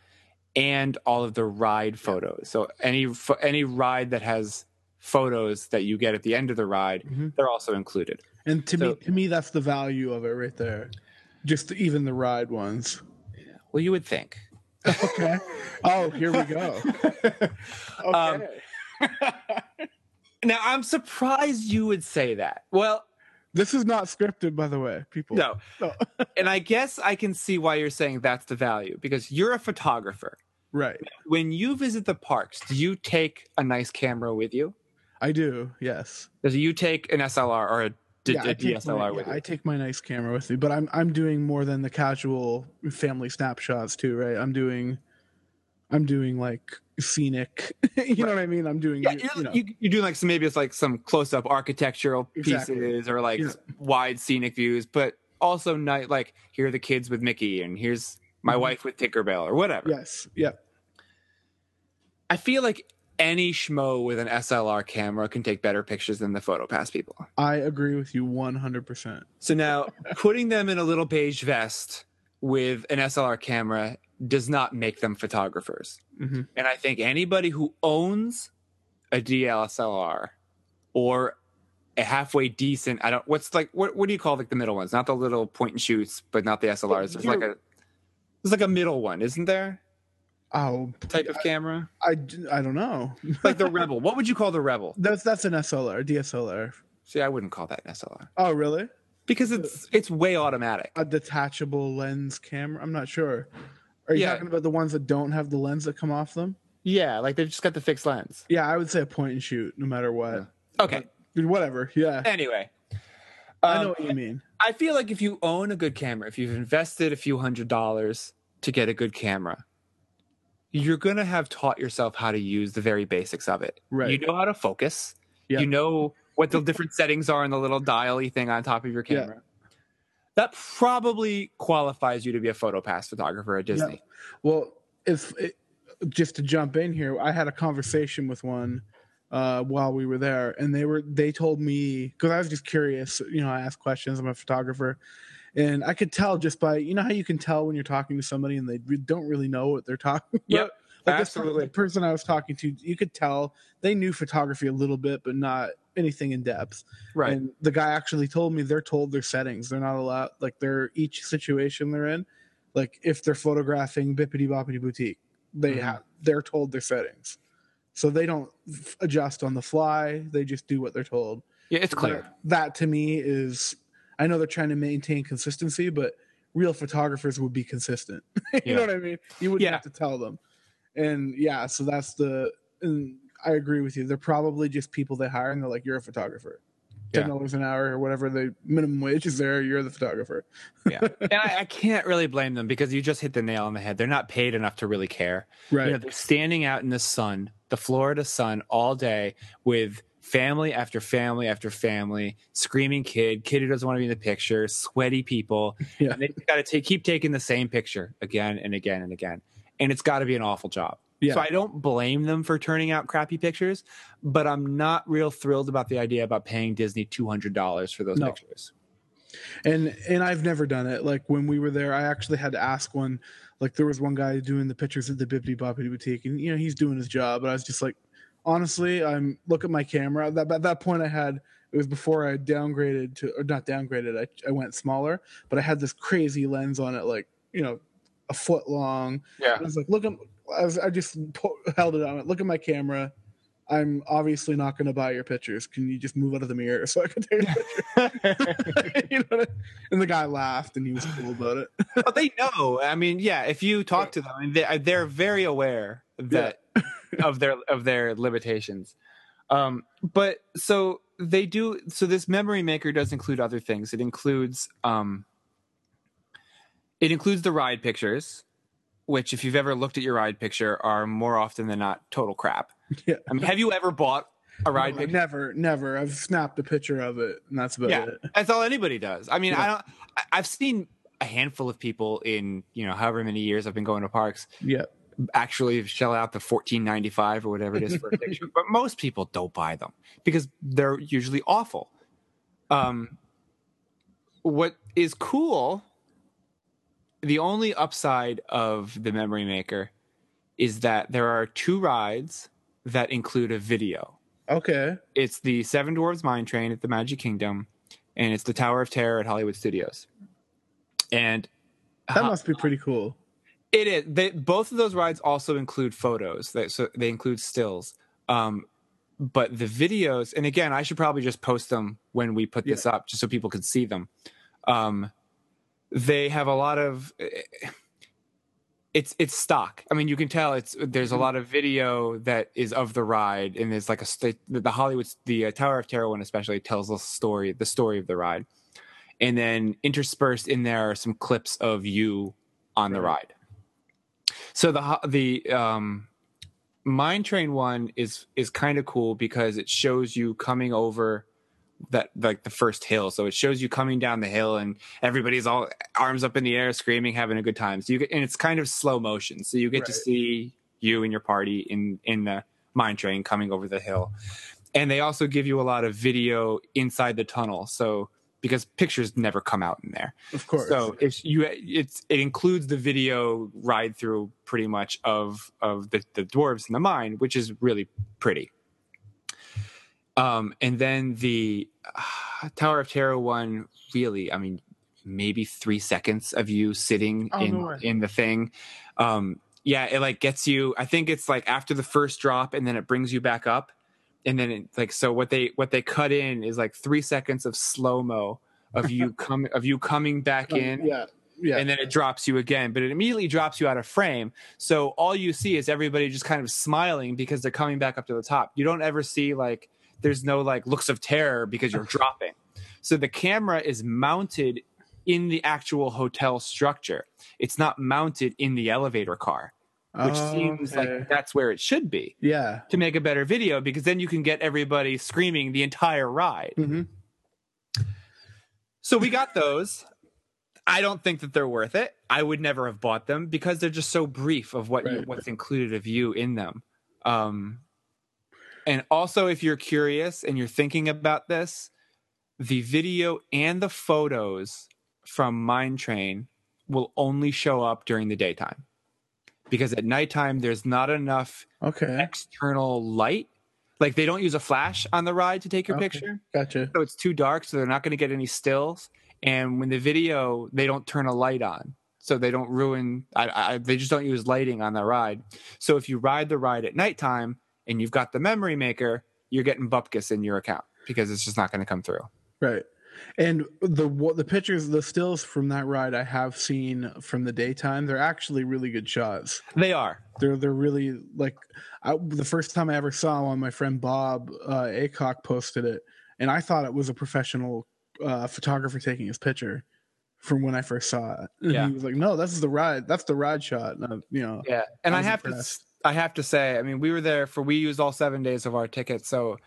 and all of the ride photos. So any any ride that has photos that you get at the end of the ride, Mhm. they're also included. And to So- me, to me, that's the value of it right there. Just even the ride ones. Well, you would think. Okay. oh, here we go. Okay. Um, Now, I'm surprised you would say that. Well, this is not scripted, by the way, people. no. No. and I guess I can see why you're saying that's the value because you're a photographer. Right. When you visit the parks, do you take a nice camera with you? I do. Yes. Does you take an SLR or a, D- Yeah, a DSLR my, with yeah, you? I take my nice camera with me, but I'm I'm doing more than the casual family snapshots too, right? I'm doing, I'm doing like scenic. you know what I mean? I'm doing. yeah, you, you're, you know. you, you're doing like some maybe it's like some close-up architectural Exactly. pieces or like Yeah. wide scenic views, but also night like here are the kids with Mickey and here's my Mhm. wife with Tinkerbell or whatever. yes. Yep. I feel like any schmo with an SLR camera can take better pictures than the PhotoPass people. I agree with you 100. percent So now putting them in a little beige vest with an SLR camera does not make them photographers. hmm And I think anybody who owns a DSLR or a halfway decent, I don't what's like what what do you call like the middle ones? Not the little point and shoots, but not the SLRs. There's like a there's like a middle one, isn't there? Oh, Type of camera? I, I don't know. Like the Rebel. What would you call the Rebel? That's that's an SLR, DSLR. See, I wouldn't call that an SLR. Oh, really? Because it's it's way automatic. A detachable lens camera? I'm not sure. Are you Yeah. talking about the ones that don't have the lens that come off them? Yeah, like they've just got the fixed lens. Yeah, I would say a point and shoot, no matter what. Okay. Whatever. Yeah, Anyway. I know Um, what you mean. I feel like if you own a good camera, if you've invested a few hundred dollars to get a good camera, you're going to have taught yourself how to use the very basics of it. Right. You know how to focus. Yeah. You know what the different settings are in the little dial-y thing on top of your Yeah. camera. That probably qualifies you to be a photo pass photographer at Disney. Well, if it, just to jump in here, I had a conversation with one uh, while we were there, and they were they told me because I was just curious. You know, I asked questions. I'm a photographer, and I could tell just by you know how you can tell when you're talking to somebody and they don't really know what they're talking Yep, about. Like this per- absolutely. the person I was talking to, you could tell they knew photography a little bit, but not anything in depth. Right. And the guy actually told me they're told their settings. They're not allowed like they're each situation they're in. Like if they're photographing Bibbidi Bobbidi Boutique, they Mhm. have they're told their settings. So they don't f- adjust on the fly. They just do what they're told. yeah, it's clear. That, that to me is I know they're trying to maintain consistency, but real photographers would be consistent. you Yeah. know what I mean? You wouldn't Yeah. have to tell them. And yeah, so that's the and I agree with you. They're probably just people they hire and they're like, You're a photographer. Ten dollars an hour or whatever the minimum wage is there, you're the photographer. yeah and I, I can't really blame them because you just hit the nail on the head they're not paid enough to really care Right. you know they're standing out in the sun the florida sun all day with family after family after family screaming kid kid who doesn't want to be in the picture sweaty people Yeah. and they got to take keep taking the same picture again and again and again and it's got to be an awful job Yeah. so i don't blame them for turning out crappy pictures but i'm not real thrilled about the idea about paying disney $200 for those No. pictures and and I've never done it. Like when we were there, I actually had to ask one. Like there was one guy doing the pictures at the Bibbidi Bobbidi Boutique, and you know he's doing his job. But I was just like, honestly, I'm look at my camera. That at that point I had it was before I downgraded to or not downgraded. I I went smaller, but I had this crazy lens on it, like you know, a foot long. yeah I was like, look at. I, just po- held it on. It. Look at my camera. I'm obviously not going to buy your pictures. Can you just move out of the mirror so I can take a picture? you know I- and the guy laughed and he was cool about it. well, they know. I mean, yeah. If you talk to them, they, they're very aware that of their of their limitations. Um, but so they do. So this memory maker does include other things. It includes um, it includes the ride pictures, which, if you've ever looked at your ride picture, are more often than not total crap. Yeah. I mean, have you ever bought a ride No, picture? never, never. I've snapped a picture of it, and that's about yeah, it. that's all anybody does. I mean, I don't. I've seen a handful of people in you know however many years I've been going to parks Yeah, actually shell out the fourteen ninety five or whatever it is for a picture, but most people don't buy them because they're usually awful. Um, what is cool? The only upside of the Memory Maker is that there are two rides that include a video okay. it's the Seven Dwarves Mine Train at the Magic Kingdom, and it's the Tower of Terror at Hollywood Studios. And That uh, must be pretty cool. it is. They, both of those rides also include photos. They, so they include stills. Um, but the videos, and again, I should probably just post them when we put this up, just so people can see them. Um, they have a lot of. It's it's stock. I mean, you can tell it's there's a lot of video that is of the ride, and there's like a the Hollywood the uh, Tower of Terror one especially tells a story, the story of the ride, and then interspersed in there are some clips of you on the ride. So the the um, Mine Train one is is kind of cool because it shows you coming over that like the first hill. So it shows you coming down the hill and everybody's all arms up in the air, screaming, having a good time. So you get and it's kind of slow motion. So you get to see you and your party in in the mine train coming over the hill. And they also give you a lot of video inside the tunnel. So because pictures never come out in there. Of course. So if you it's it includes the video ride through pretty much of of the, the dwarves in the mine, which is really pretty. Um and then the uh, Tower of Terror one really, I mean, maybe three seconds of you sitting Oh, in way. in the thing. Um yeah, it like gets you I think it's like after the first drop and then it brings you back up. And then it, like so what they what they cut in is like three seconds of slow-mo of you come of you coming back Um, in yeah, yeah. and then it drops you again but it immediately drops you out of frame so all you see is everybody just kind of smiling because they're coming back up to the top you don't ever see like there's no like looks of terror because you're dropping so the camera is mounted in the actual hotel structure it's not mounted in the elevator car which Oh, seems okay. like that's where it should be yeah. to make a better video because then you can get everybody screaming the entire ride hmm so we got those. I don't think that they're worth it. I would never have bought them because they're just so brief of what you, what's included of you in them. Um, and also if you're curious and you're thinking about this, the video and the photos from Mine Train will only show up during the daytime. Because at nighttime there's not enough Okay. external light. Like they don't use a flash on the ride to take your Okay. picture. Gotcha. So it's too dark, so they're not going to get any stills. And when the video, they don't turn a light on, so they don't ruin. I, I, they just don't use lighting on the ride. So if you ride the ride at nighttime and you've got the memory maker, you're getting bupkis in your account because it's just not going to come through. Right. And the what the pictures, the stills from that ride I have seen from the daytime, they're actually really good shots. They are. They're they're really like I, the first time I ever saw one, my friend Bob uh, Acock posted it, and I thought it was a professional uh, photographer taking his picture from when I first saw it. And Yeah. he was like, "No, this is the ride. That's the ride shot." Uh, you know, Yeah, and I I, have impressed. to, I have to say, I mean, we were there for we used all seven days of our ticket. So,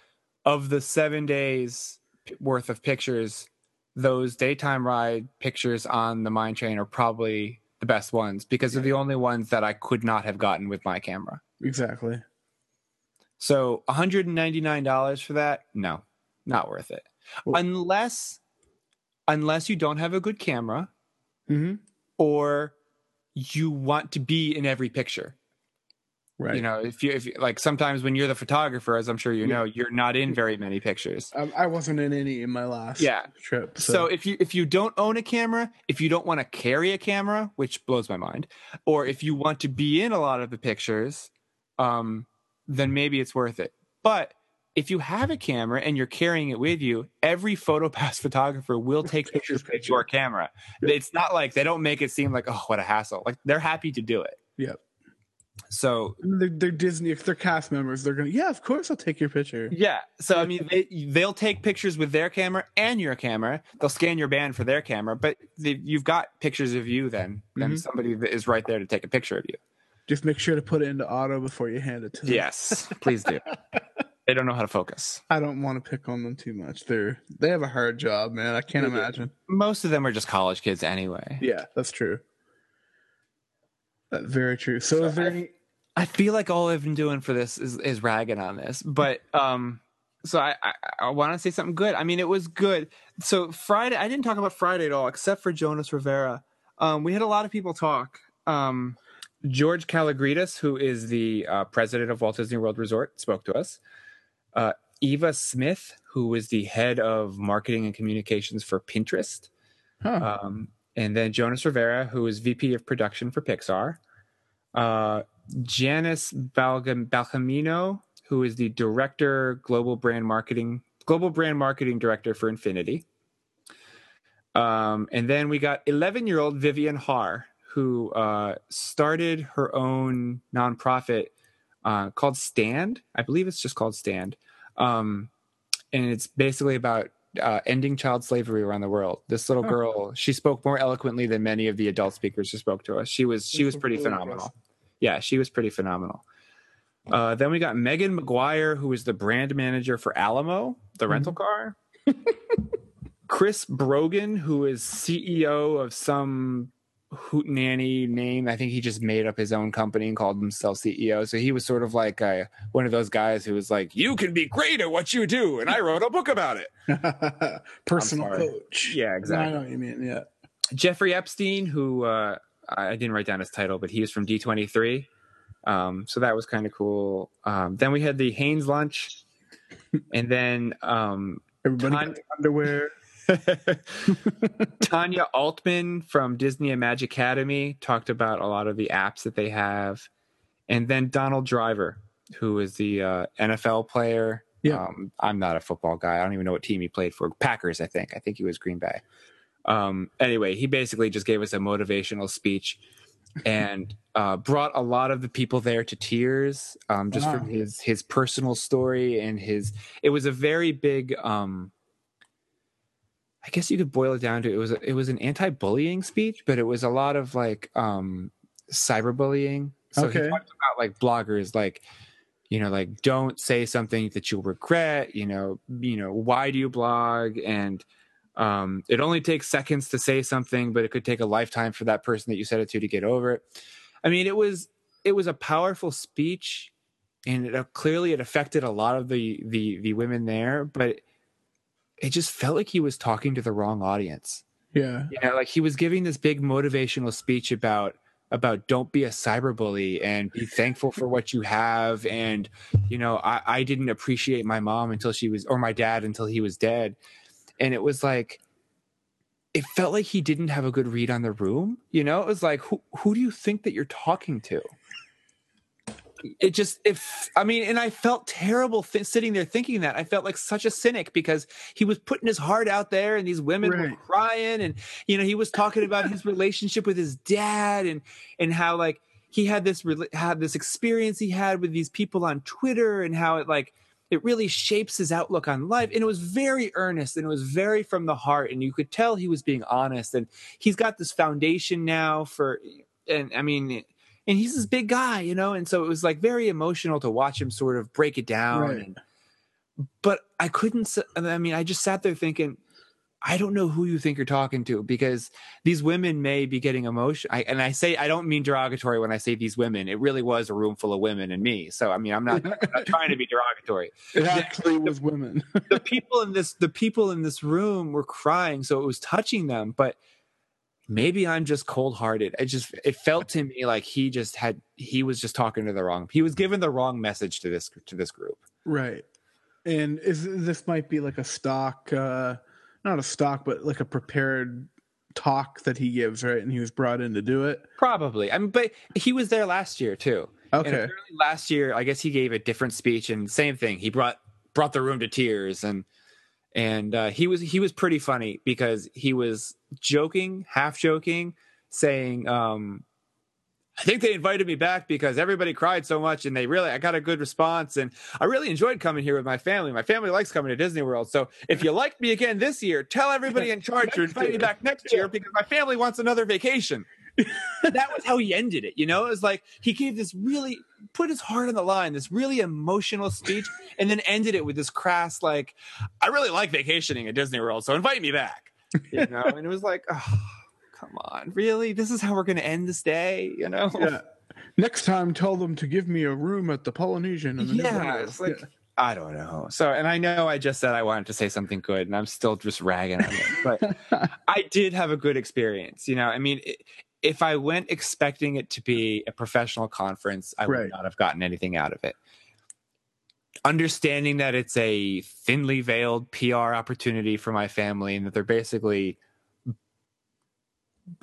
of the seven days worth of pictures, those daytime ride pictures on the mine train are probably the best ones because they're the only ones that I could not have gotten with my camera. exactly. So, one hundred and ninety nine dollars for that? No, not worth it. Well- unless, unless you don't have a good camera hmm or you want to be in every picture. Right. you know if you if you, like sometimes when you're the photographer as i'm sure you know you're not in very many pictures I, I wasn't in any in my last Yeah. trip. so. So, if you if you don't own a camera if you don't want to carry a camera which blows my mind or if you want to be in a lot of the pictures um then maybe it's worth it but if you have a camera and you're carrying it with you every photopass photographer will take pictures with your camera Yeah. it's not like they don't make it seem like oh what a hassle like they're happy to do it Yeah. So they're, they're Disney. If they're cast members, they're gonna. Yeah, of course, I'll take your picture. Yeah. So I mean, they they'll take pictures with their camera and your camera. They'll scan your band for their camera, but they, you've got pictures of you. Then then Mhm. somebody is right there to take a picture of you. Just make sure to put it into auto before you hand it to them. Yes, please do. they don't know how to focus. I don't want to pick on them too much. They're they have a hard job, man. I can't They do. imagine. Most of them are just college kids anyway. Yeah, that's true. That's very true. So, is there any? I feel like all I've been doing for this is is ragging on this, but um, so I I, I want to say something good. I mean, it was good. So Friday, I didn't talk about Friday at all, except for Jonas Rivera. Um, we had a lot of people talk. Um, George Kalogridis, who is the uh, president of Walt Disney World Resort, spoke to us. Uh, Eva Smith, who was the head of marketing and communications for Pinterest, Huh. um, and then Jonas Rivera, who is VP of production for Pixar. Uh, Janice Balgam- Balcamino, who is the director, global brand marketing, global brand marketing director for Infinity. Um, and then we got 11 year old Vivienne Harr, who uh, started her own nonprofit uh, called Stand. I believe it's just called Stand. Um, and it's basically about uh, ending child slavery around the world. This little girl, she spoke more eloquently than many of the adult speakers who spoke to us. She was she was pretty phenomenal. Yeah, she was pretty phenomenal. Uh, then we got Megan McGuire, who is the brand manager for Alamo, the rental car. Chris Brogan, who is CEO of some hootenanny name. I think he just made up his own company and called himself CEO. So he was sort of like a, one of those guys who was like, "You can be great at what you do," and I wrote a book about it. Personal coach. Yeah, No, I exactly. know what you mean. Yeah. Jeffrey Epstein, who uh, I didn't write down his title, but he was from D23. Um, so that was kind of cool. Um, then we had the Hanes lunch, and then um, Everybody Time- got underwear. Tanya Altman from Disney and Magic Academy talked about a lot of the apps that they have, and then Donald Driver, who is the uh, NFL player. Yeah. Um, I'm not a football guy. I don't even know what team he played for. Packers, I think. I think he was Green Bay. Um, anyway, he basically just gave us a motivational speech and uh, brought a lot of the people there to tears, um, just Wow. from his his personal story and his. It was a very big. Um, I guess you could boil it down to it was it was an anti-bullying speech, but it was a lot of like um, cyberbullying. So Okay. he talked about like bloggers, like you know, like don't say something that you'll regret. You know, you know why do you blog? And um, it only takes seconds to say something, but it could take a lifetime for that person that you said it to to get over it. I mean, it was it was a powerful speech, and it uh, clearly it affected a lot of the the the women there, but it just felt like he was talking to the wrong audience. Yeah. You know, like he was giving this big motivational speech about about don't be a cyberbully and be thankful for what you have and you know I, I didn't appreciate my mom until she was or my dad until he was dead and it was like it felt like he didn't have a good read on the room you know it was like who who do you think that you're talking to it just if i mean and i felt terrible th- sitting there thinking that. I felt like such a cynic because he was putting his heart out there and these women were crying and you know he was talking about his relationship with his dad and and how like he had this had this experience he had with these people on twitter and how it like it really shapes his outlook on life. And it was very earnest and it was very from the heart and you could tell he was being honest. And he's got this foundation now for and i mean and he's this big guy you know and so it was like very emotional to watch him sort of break it down Right. and but i couldn't I mean i just sat there thinking i don't know who you think you're talking to because these women may be getting emotion I, and i say i don't mean derogatory when i say these women it really was a room full of women and me so i mean i'm not, I'm not trying to be derogatory It actually was women. the people in this the people in this room were crying so it was touching them but maybe i'm just cold-hearted it just it felt to me like he just had he was just talking to the wrong he was giving the wrong message to this to this group right. And is this might be like a stock uh not a stock, but like a prepared talk that he gives, right? And he was brought in to do it. probably i mean but he was there last year too Okay. last year i guess he gave a different speech and same thing he brought brought the room to tears and and uh, he was he was pretty funny because he was joking half joking saying um I think they invited me back because everybody cried so much and they really I got a good response and I really enjoyed coming here with my family. My family likes coming to Disney World. So if you like me again this year, tell everybody in charge to invite me back next year because my family wants another vacation. that was how he ended it, you know? It was like he gave this really put his heart on the line, this really emotional speech, and then ended it with this crass, like, I really like vacationing at Disney World, so invite me back. You know, and it was like, oh, come on, really? This is how we're gonna end this day, you know? Yeah. Next time tell them to give me a room at the Polynesian and the Yeah, it's like I don't know. So, and I know I just said I wanted to say something good, and I'm still just ragging on it. But I did have a good experience. You know, I mean, i if I went expecting it to be a professional conference, I would not have gotten anything out of it. Understanding that it's a thinly veiled PR opportunity for my family, and that they're basically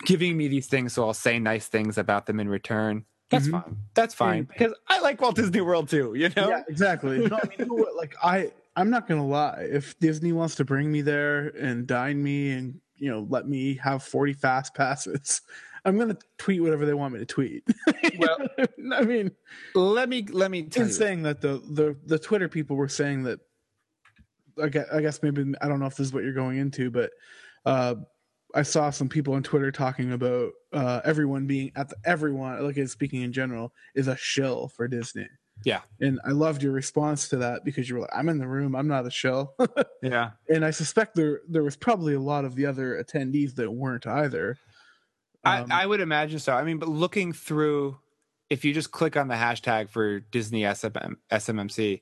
giving me these things, so I'll say nice things about them in return. That's Mhm. fine. That's fine because I like Walt Disney World too. You know. Yeah, exactly. No, I mean, you know what, like I, I'm not gonna lie. If Disney wants to bring me there and dine me and you know let me have 40 fast passes, I'm gonna tweet whatever they want me to tweet. Well- I mean, let me let me tell in you. saying that the the the Twitter people were saying that. I guess, I guess maybe I don't know if this is what you're going into, but uh, I saw some people on Twitter talking about uh, everyone being at the, everyone like speaking in general is a shill for Disney. Yeah. And I loved your response to that because you were like, I'm in the room, I'm not a shell. Yeah. and I suspect there there was probably a lot of the other attendees that weren't either. Um, I, I would imagine so. I mean, but looking through, if you just click on the hashtag for Disney SMM, SMMC,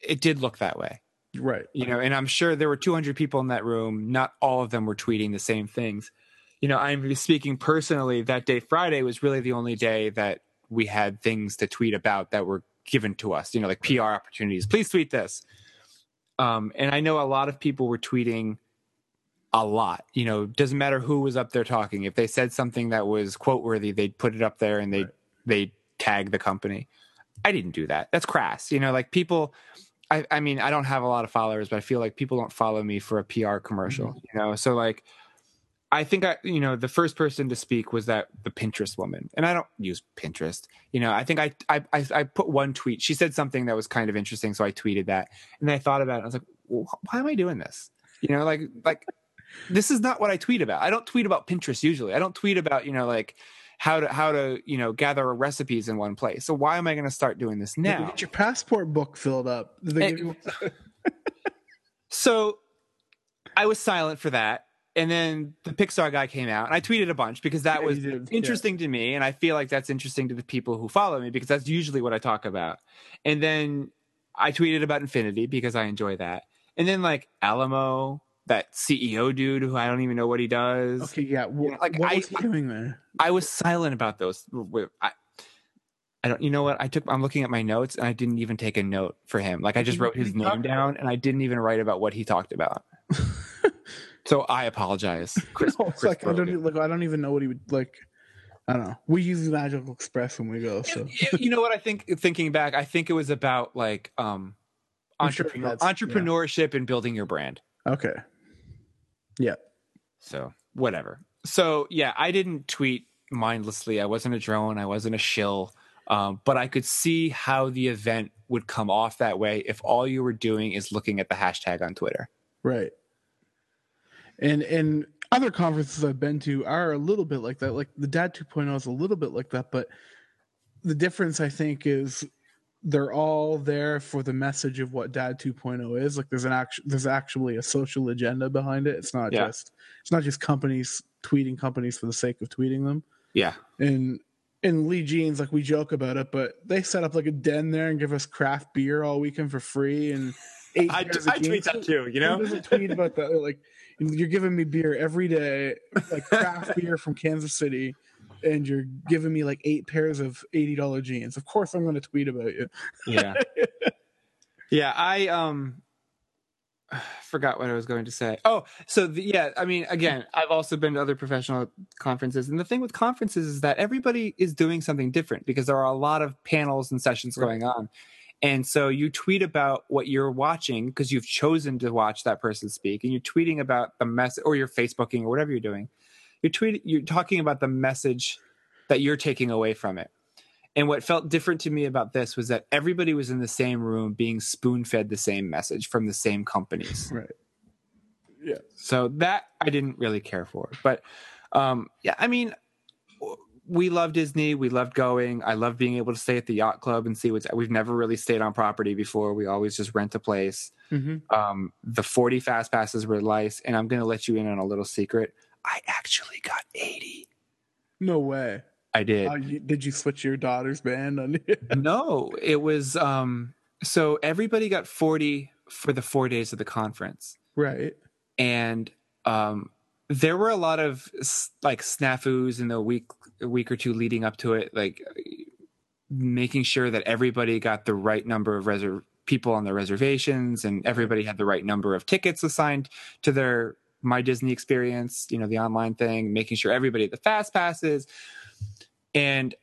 it did look that way. right. You know, and I'm sure there were 200 people in that room. Not all of them were tweeting the same things. You know, I'm speaking personally. That day, Friday, was really the only day that we had things to tweet about that were given to us. You know, like PR opportunities. Please tweet this. Um, and I know a lot of people were tweeting a lot. You know, doesn't matter who was up there talking. If they said something that was quote worthy, they'd put it up there and they would they tag the company. I didn't do that. That's crass. You know, like people. I, I mean, I don't have a lot of followers, but I feel like people don't follow me for a PR commercial. Mm-hmm. You know, so like. I think I, you know, the first person to speak was that the Pinterest woman, and I don't use Pinterest. You know, I think I, I, I, I put one tweet. She said something that was kind of interesting, so I tweeted that, and then I thought about it. I was like, well, why am I doing this? You know, like, like this is not what I tweet about. I don't tweet about Pinterest usually. I don't tweet about, you know, like how to how to you know gather recipes in one place. So why am I going to start doing this now? Get your passport book filled up. Eh, and- So I was silent for that. and then the Pixar guy came out, and I tweeted a bunch because that Yeah, was did, yeah. interesting to me, and I feel like that's interesting to the people who follow me because that's usually what I talk about. And then I tweeted about Infinity because I enjoy that, and then like Alamo, that CEO dude who I don't even know what he does. Okay, yeah. Like, what I- was he doing there? I was silent about those. I, I don't. You know what? I took. I'm looking at my notes, and I didn't even take a note for him. Like I just wrote his name down, and I didn't even write about what he talked about. so I apologize, Chris. No, Chris like I don't even, like I don't even know what he would like. I don't know. We use Magical Express when we go, so you know what I think? Thinking back, I think it was about like um, I'm sure entrepreneur, yeah. entrepreneurship and building your brand. okay. Yeah. So whatever. So yeah, I didn't tweet mindlessly. I wasn't a drone. I wasn't a shill. Um, but I could see how the event would come off that way if all you were doing is looking at the hashtag on Twitter. Right. And and other conferences I've been to are a little bit like that. Like the Dad 2.0 is a little bit like that, but the difference I think is they're all there for the message of what Dad 2.0 is. Like there's an act there's actually a social agenda behind it. It's not Yeah. just it's not just companies tweeting companies for the sake of tweeting them. Yeah. And and Lee Jeans, like we joke about it, but they set up like a den there and give us craft beer all weekend for free and eight I, pairs of I tweet that too, you know? doesn't tweet about that? Like you're giving me beer every day, like craft beer from Kansas City, and you're giving me like eight pairs of eighty dollar jeans. Of course, I'm going to tweet about you. Yeah. yeah, I um forgot what I was going to say. Oh, so the, yeah, I mean again, I've also been to other professional conferences and the thing with conferences is that everybody is doing something different because there are a lot of panels and sessions Right. going on. And so you tweet about what you're watching because you've chosen to watch that person speak and you're tweeting about the message or you're Facebooking or whatever you're doing. You're tweeting you're talking about the message that you're taking away from it. And what felt different to me about this was that everybody was in the same room being spoon fed the same message from the same companies. Right. Yeah. So that I didn't really care for. But um, yeah, I mean, we love Disney. We loved going. I love being able to stay at the yacht club and see what's. We've never really stayed on property before. We always just rent a place. Mm-hmm. Um, the 40 fast passes were nice. And I'm going to let you in on a little secret. I actually got 80. No way. I did. Uh, you, did you switch your daughter's band on no, it was um so everybody got 40 for the 4 days of the conference. right. And um there were a lot of like snafus in the week a week or two leading up to it like making sure that everybody got the right number of reserv- people on their reservations and everybody had the right number of tickets assigned to their my disney experience you know the online thing making sure everybody had the fast passes. And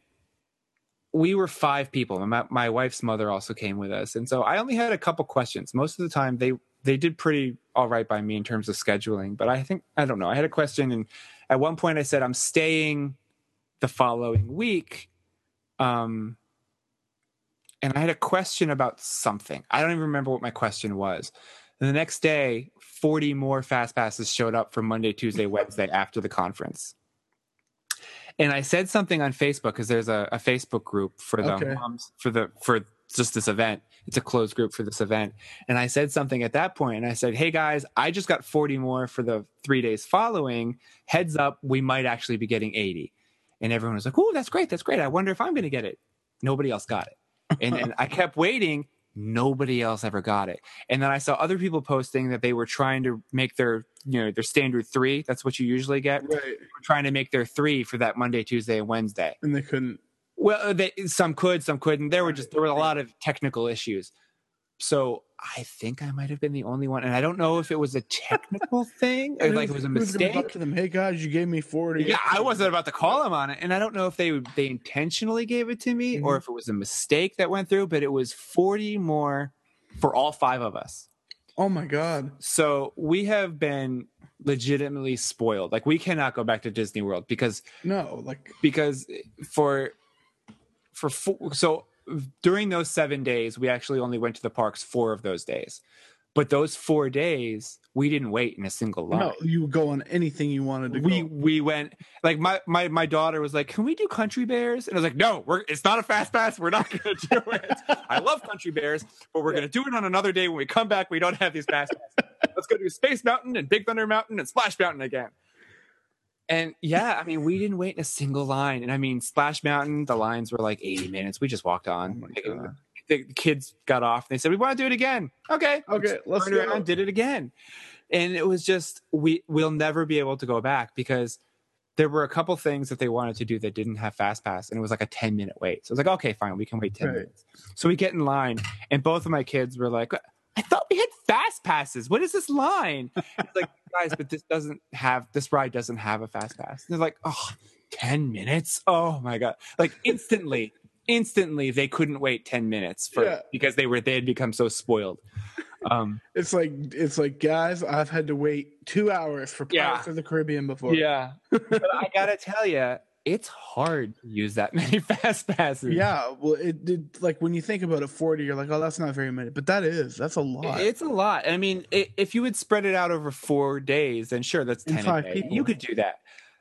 we were five people. My, my wife's mother also came with us. And so i only had a couple questions. Most of the time they they did pretty all right by me in terms of scheduling. But i think i don't know. I had a question and at one point i said i'm staying the following week. Um and i had a question about something. I don't even remember what my question was. And the next day 40 more fast passes showed up for monday tuesday wednesday after the conference. And i said something on facebook because there's a, a facebook group for the Okay. moms for the for just this event. It's a closed group for this event. And i said something at that point and i said hey guys i just got 40 more for the three days following. Heads up we might actually be getting 80 and everyone was like oh that's great. That's great. I wonder if i'm going to get it. Nobody else got it. And then i kept waiting nobody else ever got it and then i saw other people posting that they were trying to make their you know their standard three that's what you usually get Right. trying to make their three for that monday tuesday and wednesday And they couldn't. well, they, some could, some couldn't. There were just there were a lot of technical issues. So I think I might have been the only one, and I don't know if it was a technical thing or like it was a Who's gonna mistake. them. Hey guys, you gave me forty. Yeah, I wasn't about to call him on it, and I don't know if they they intentionally gave it to me or mm-hmm. if it was a mistake that went through. But it was forty more for all five of us. Oh my god. So we have been legitimately spoiled. Like we cannot go back to Disney World because No, like because eh, for for four, so during those seven days we actually only went to the parks four of those days. But those four days we didn't wait in a single line. no, you would go on anything you wanted to we go. we went like my, my my daughter was like can we do country bears? And i was like no we're it's not a fast pass. We're not gonna do it. I love country bears but we're gonna do it on another day when we come back. We don't have these fast passes. Let's go do Space Mountain and Big Thunder Mountain and Splash Mountain again. And yeah, I mean, we didn't wait in a single line. And I mean, Splash Mountain, the lines were like 80 minutes. We just walked on. Oh the kids got off and they said, We want to do it again. Okay. Okay, let's turned go. around, did it again. And it was just we we'll never be able to go back because there were a couple things that they wanted to do that didn't have fast pass and it was like a 10 minute wait. So it was like, okay, fine, we can wait 10 Right. minutes. So we get in line and both of my kids were like, I thought we had fast passes. What is this line? It's like, guys, but this doesn't have this ride doesn't have a fast pass. they're like, oh, 10 minutes? Oh my God. Like instantly, instantly they couldn't wait 10 minutes for Yeah. because they were they had become so spoiled. Um It's like it's like guys, I've had to wait two hours for Yeah. Pirates of the Caribbean before. Yeah. but I gotta tell you, it's hard to use that many fast passes. Yeah, well, it did. Like when you think about it, forty, you're like, oh, that's not very many, but that is. That's a lot. It's a lot. I mean, i if you would spread it out over four days, then sure, that's ten. five people. You could do that.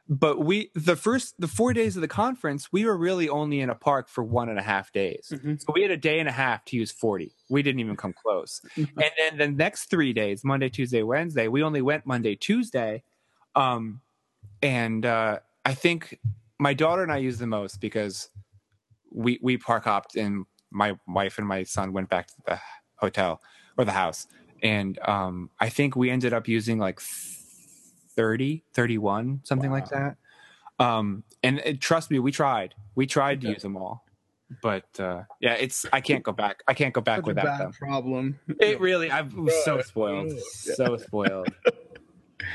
But we, the first, the four days of the conference, we were really only in a park for one and a half days. Mhm. So we had a day and a half to use 40. We didn't even come close. and then the next three days, Monday, Tuesday, Wednesday, we only went Monday, Tuesday. Um, and uh, I think my daughter and I use the most because we we park hopped and my wife and my son went back to the hotel or the house. And um, I think we ended up using like 30, 31, something like that. Um, and uh, trust me, we tried. We tried to use them all. But uh, yeah, it's I can't go back. I can't go back Such a without bad them. problem. It really, I was so spoiled, so spoiled.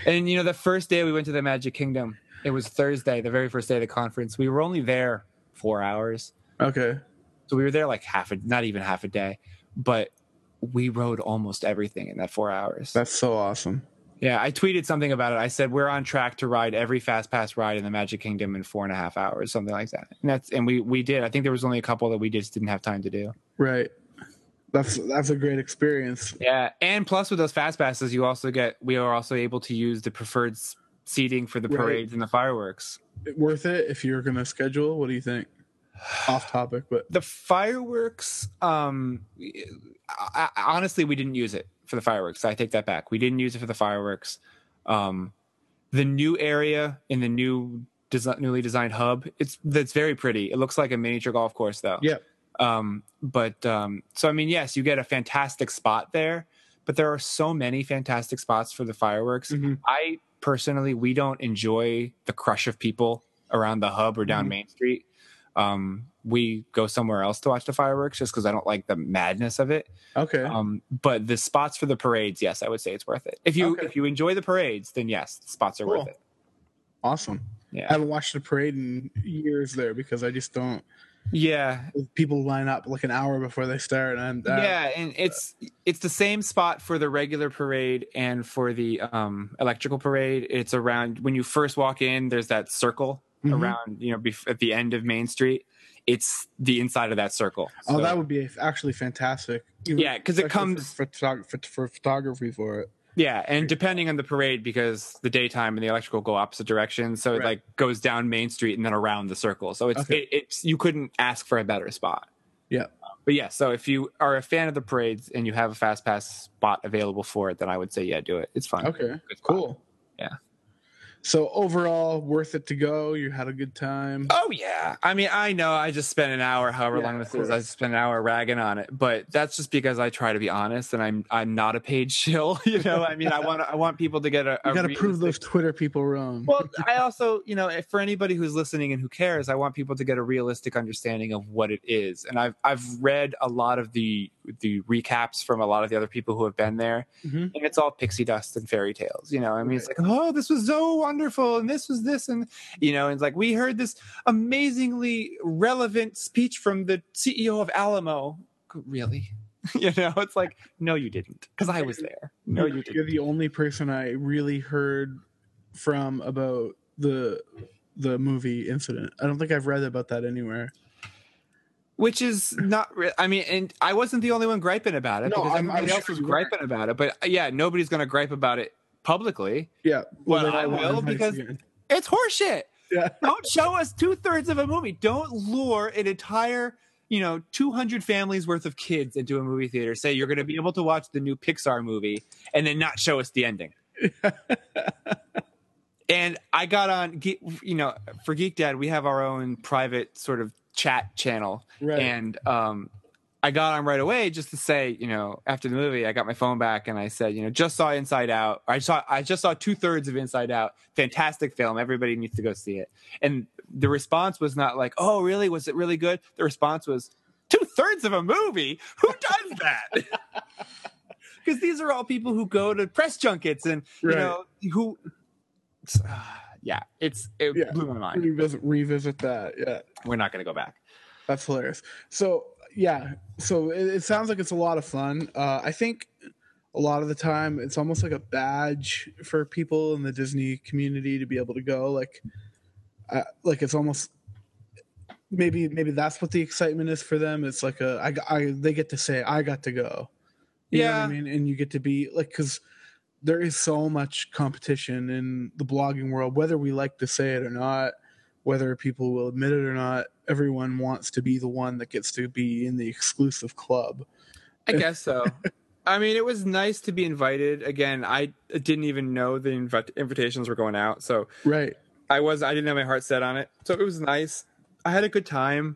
And you know, the first day we went to the Magic Kingdom, it was Thursday, the very first day of the conference. We were only there four hours, Okay. so we were there like half a, not even half a day, but we rode almost everything in that four hours. That's so awesome. Yeah, I tweeted something about it. I said we're on track to ride every fast pass ride in the Magic Kingdom in four and a half hours, something like that. And that's and we we did. I think there was only a couple that we just didn't have time to do. Right. That's that's a great experience. Yeah, and plus with those fast passes, you also get we are also able to use the preferred seating for the Right. parades and the fireworks. Worth it if you're gonna schedule. What do you think? Off topic, but The fireworks, um, I, I, honestly, we didn't use it for the fireworks. I take that back. We didn't use it for the fireworks. Um, the new area in the new desi- newly designed hub, it's that's very pretty. It looks like a miniature golf course, though. yeah, Um, but um, so I mean, yes, you get a fantastic spot there, but there are so many fantastic spots for the fireworks. Mhm. I personally, we don't enjoy the crush of people around the hub or down Mhm. Main Street. Um, we go somewhere else to watch the fireworks just because I don't like the madness of it. okay. Um, but the spots for the parades, yes, I would say it's worth it. If you Okay. if you enjoy the parades, then yes, the spots are worth it. awesome. Yeah. I haven't watched a parade in years there because I just don't. Yeah, People line up like an hour before they start, and uh, yeah and it's it's the same spot for the regular parade and for the um electrical parade it's around when you first walk in there's that circle Mhm. around you know bef- at the end of main street it's the inside of that circle Oh, that would be actually fantastic. Even- Yeah, 'cause it comes- for, photog- for, for photography for it. Yeah and depending on the parade because the daytime and the electrical go opposite directions so it like goes down main street and then around the circle so it's Okay. it, it's you couldn't ask for a better spot Yeah. but yeah so if you are a fan of the parades and you have a fast pass spot available for it then i would say yeah do it it's fun Okay, cool. Yeah. So overall, worth it to go. You had a good time. Oh yeah. I mean, I know I just spent an hour, however Yeah, long this is. I spent an hour ragging on it, but that's just because I try to be honest, and I'm I'm not a paid shill. You know, I mean, I want I want people to get a. You got to prove those Twitter people wrong. Well, I also, you know, if- for anybody who's listening and who cares, I want people to get a realistic understanding of what it is. And I've I've read a lot of the the recaps from a lot of the other people who have been there, Mhm. and it's all pixie dust and fairy tales. You know, I mean, it's like, oh, this was so wonderful, and this was this, and you know, and it's like we heard this amazingly relevant speech from the CEO of Alamo. Really? you know, it's like, no, you didn't, because I was there. No, you did. You're the only person I really heard from about the the movie incident. I don't think I've read about that anywhere. which is not re- i mean and i wasn't the only one griping about it No, because I'm- I'm everybody else sure was you griping about it but yeah nobody's going to gripe about it publicly Yeah. Well, then I will because- again. it's horseshit yeah. don't show us two-thirds of a movie don't lure an entire you know 200 families worth of kids into a movie theater say you're going to be able to watch the new Pixar movie and then not show us the ending. and I got on, you know, for Geek Dad, we have our own private sort of chat channel, Right. and um, I got on right away just to say, you know, after the movie, I got my phone back and I said, you know, just saw Inside Out. I saw, I just saw two thirds of Inside Out. Fantastic film. Everybody needs to go see it. And the response was not like, oh, really? Was it really good? The response was, two thirds of a movie? Who does that? Because these are all people who go to press junkets and you know who. yeah, it's it Yeah. blew my mind. revisit, revisit that. Yeah. We're not going to go back. That's hilarious. So yeah, so it, it sounds like it's a lot of fun. Uh, I think a lot of the time it's almost like a badge for people in the Disney community to be able to go. Like, uh, like it's almost maybe maybe that's what the excitement is for them. It's like a I, I they get to say I got to go. You know what I mean, and you get to be like because there is so much competition in the blogging world, whether we like to say it or not whether people will admit it or not, everyone wants to be the one that gets to be in the exclusive club. I guess so. I mean, it was nice to be invited. Again, I didn't even know the invi- invitations were going out, so Right. I was I didn't have my heart set on it. So it was nice. I had a good time.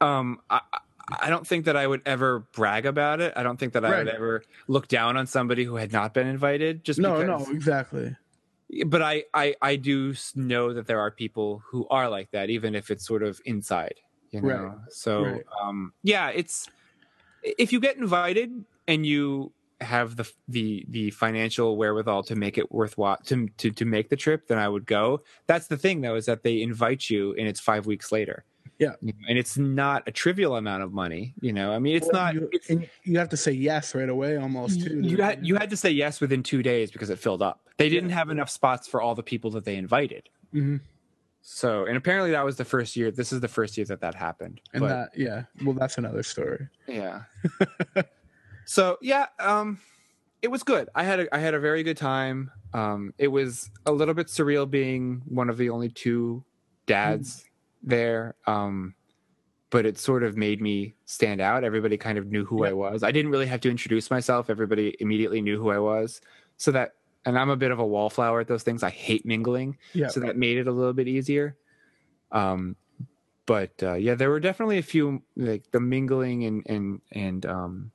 Um, I I- I don't think that I would ever brag about it. I don't think that I would ever look down on somebody who had not been invited. Just No, because, no, exactly. But I, I I do know that there are people who are like that, even if it's sort of inside, you know. Right. So Right. um, yeah, it's if you get invited and you have the the the financial wherewithal to make it worthwhile to to to make the trip, then I would go. That's the thing though, is that they invite you and it's five weeks later. Yeah. And it's not a trivial amount of money. You know, I mean, it's Well, not. You, It's, and you have to say yes right away, almost too. you had you had to say yes within two days because it filled up. They didn't have enough spots for all the people that they invited. Mhm. So, and apparently that was the first year. This is the first year that that happened. and But, that, yeah. Well, that's another story. yeah. so yeah, um, it was good. I had a I had a very good time. Um, it was a little bit surreal being one of the only two dads there. Um, but it sort of made me stand out. Everybody kind of knew who I was. I didn't really have to introduce myself. Everybody immediately knew who I was. So that, and I'm a bit of a wallflower at those things. I hate mingling. Yeah. So that made it a little bit easier. Um, but uh, yeah, there were definitely a few like the mingling and and and um,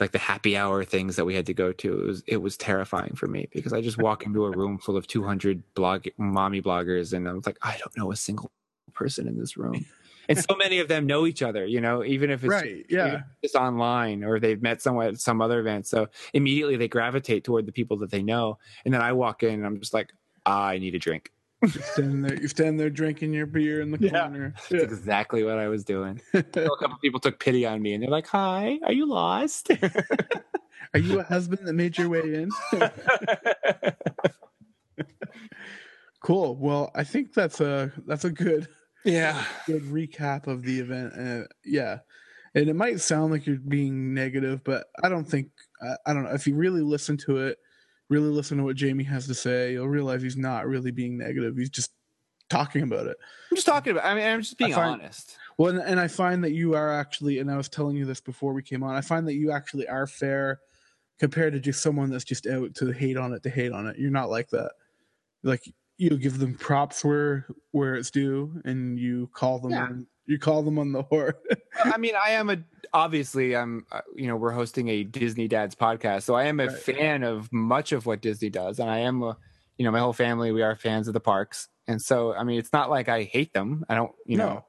like the happy hour things that we had to go to. It was it was terrifying for me because I just walk into a room full of 200 blog mommy bloggers and I was like, I don't know a single person in this room. And so many of them know each other, you know, even if it's Right. Yeah. just online or they've met someone at some other event. So immediately they gravitate toward the people that they know. And then I walk in and I'm just like, I need a drink. You're standing there. You're standing there drinking your beer in the Yeah. corner. That's exactly what I was doing. a couple people took pity on me and they're like, Hi, are you lost? Are you a husband that made your way in? cool. Well, I think that's a that's a good yeah. good recap of the event. Uh, yeah, and it might sound like you're being negative, but I don't think I, I don't know if you really listen to it, really listen to what Jamie has to say, you'll realize he's not really being negative. He's just talking about it. I'm just talking about I mean, I'm just being find- honest. Well, and, I find that you are actually, and I was telling you this before we came on. I find that you actually are fair compared to just someone that's just out to hate on it to hate on it. You're not like that. Like you give them props where where it's due, and you call them Yeah. You call them on the horn. I mean, I am a obviously I'm uh, you know we're hosting a Disney Dads podcast, so I am a Right. fan of much of what Disney does, and I am a you know my whole family we are fans of the parks, and so I mean it's not like I hate them. I don't you No. know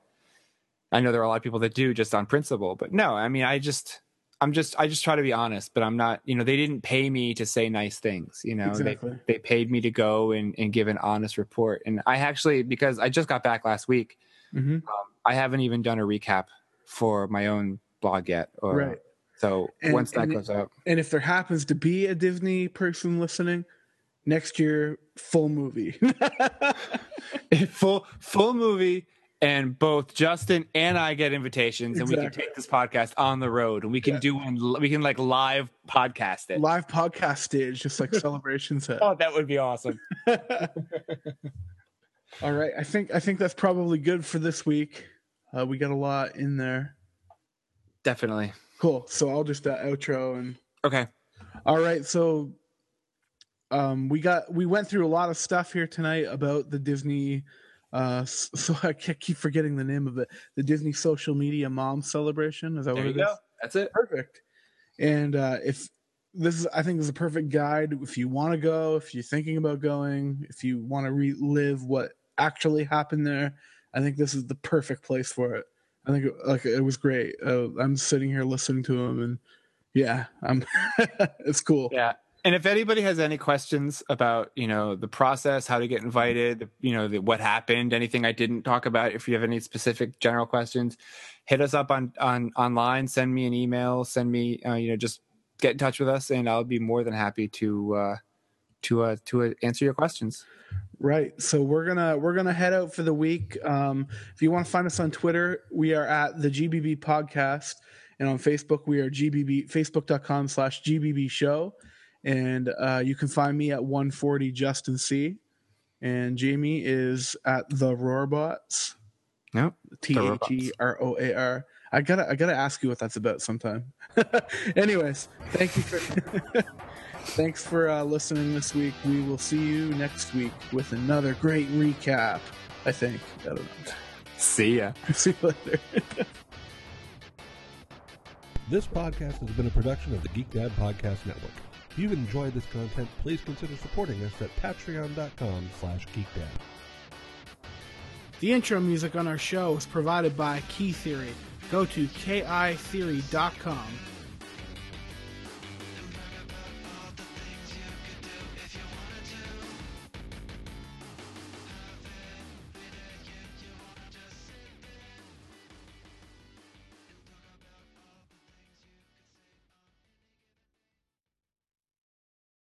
I know there are a lot of people that do just on principle, but no, I mean I just I'm just I just try to be honest, but I'm not you know they didn't pay me to say nice things, you know Exactly. they they paid me to go and and give an honest report, and I actually because I just got back last week. hmm Um, I haven't even done a recap for my own blog yet. Or, Right. So And- once that goes up, And if there happens to be a Disney person listening, next year full movie. full full movie, and both Justin and I get invitations, and we can take this podcast on the road, and we can Yeah. do one. We can like live podcast it. Live podcast stage, just like celebration set. Oh, that would be awesome. All right, I think I think that's probably good for this week. Uh, we got a lot in there. Definitely. Cool. So I'll just uh, outro and Okay. all right. So um, we got we went through a lot of stuff here tonight about the Disney. Uh, so I can't keep forgetting the name of it. The Disney Social Media Mom Celebration. Is that There what it is? go. That's it. Perfect. And uh, if this is, I think, this is a perfect guide if you want to go, if you're thinking about going, if you want to relive what actually happened there. I think this is the perfect place for it. I think it, like it was great. Uh, I'm sitting here listening to him, and yeah, I'm. it's cool. Yeah. And if anybody has any questions about, you know, the process, how to get invited, you know, the, what happened, anything I didn't talk about, if you have any specific general questions, hit us up on on online, send me an email, send me, uh, you know, just get in touch with us, and I'll be more than happy to uh, to uh, to uh, answer your questions. Right. So we're gonna we're gonna head out for the week. Um, if you want to find us on Twitter, we are at the GBB Podcast, and on Facebook we are GBB Facebook.com slash GBB Show, and uh, you can find me at 140 Justin C, and Jamie is at the Roarbots. Nope. T H E R O A R. I gotta I gotta ask you what that's about sometime. Anyways, thank you for thanks for uh, listening this week. We will see you next week with another great recap. I think. I don't know. See ya. see you later. This podcast has been a production of the Geek Dad Podcast Network. If you've enjoyed this content, please consider supporting us at patreon.com slash geekdad. The intro music on our show is provided by Key Theory. Go to keytheory.com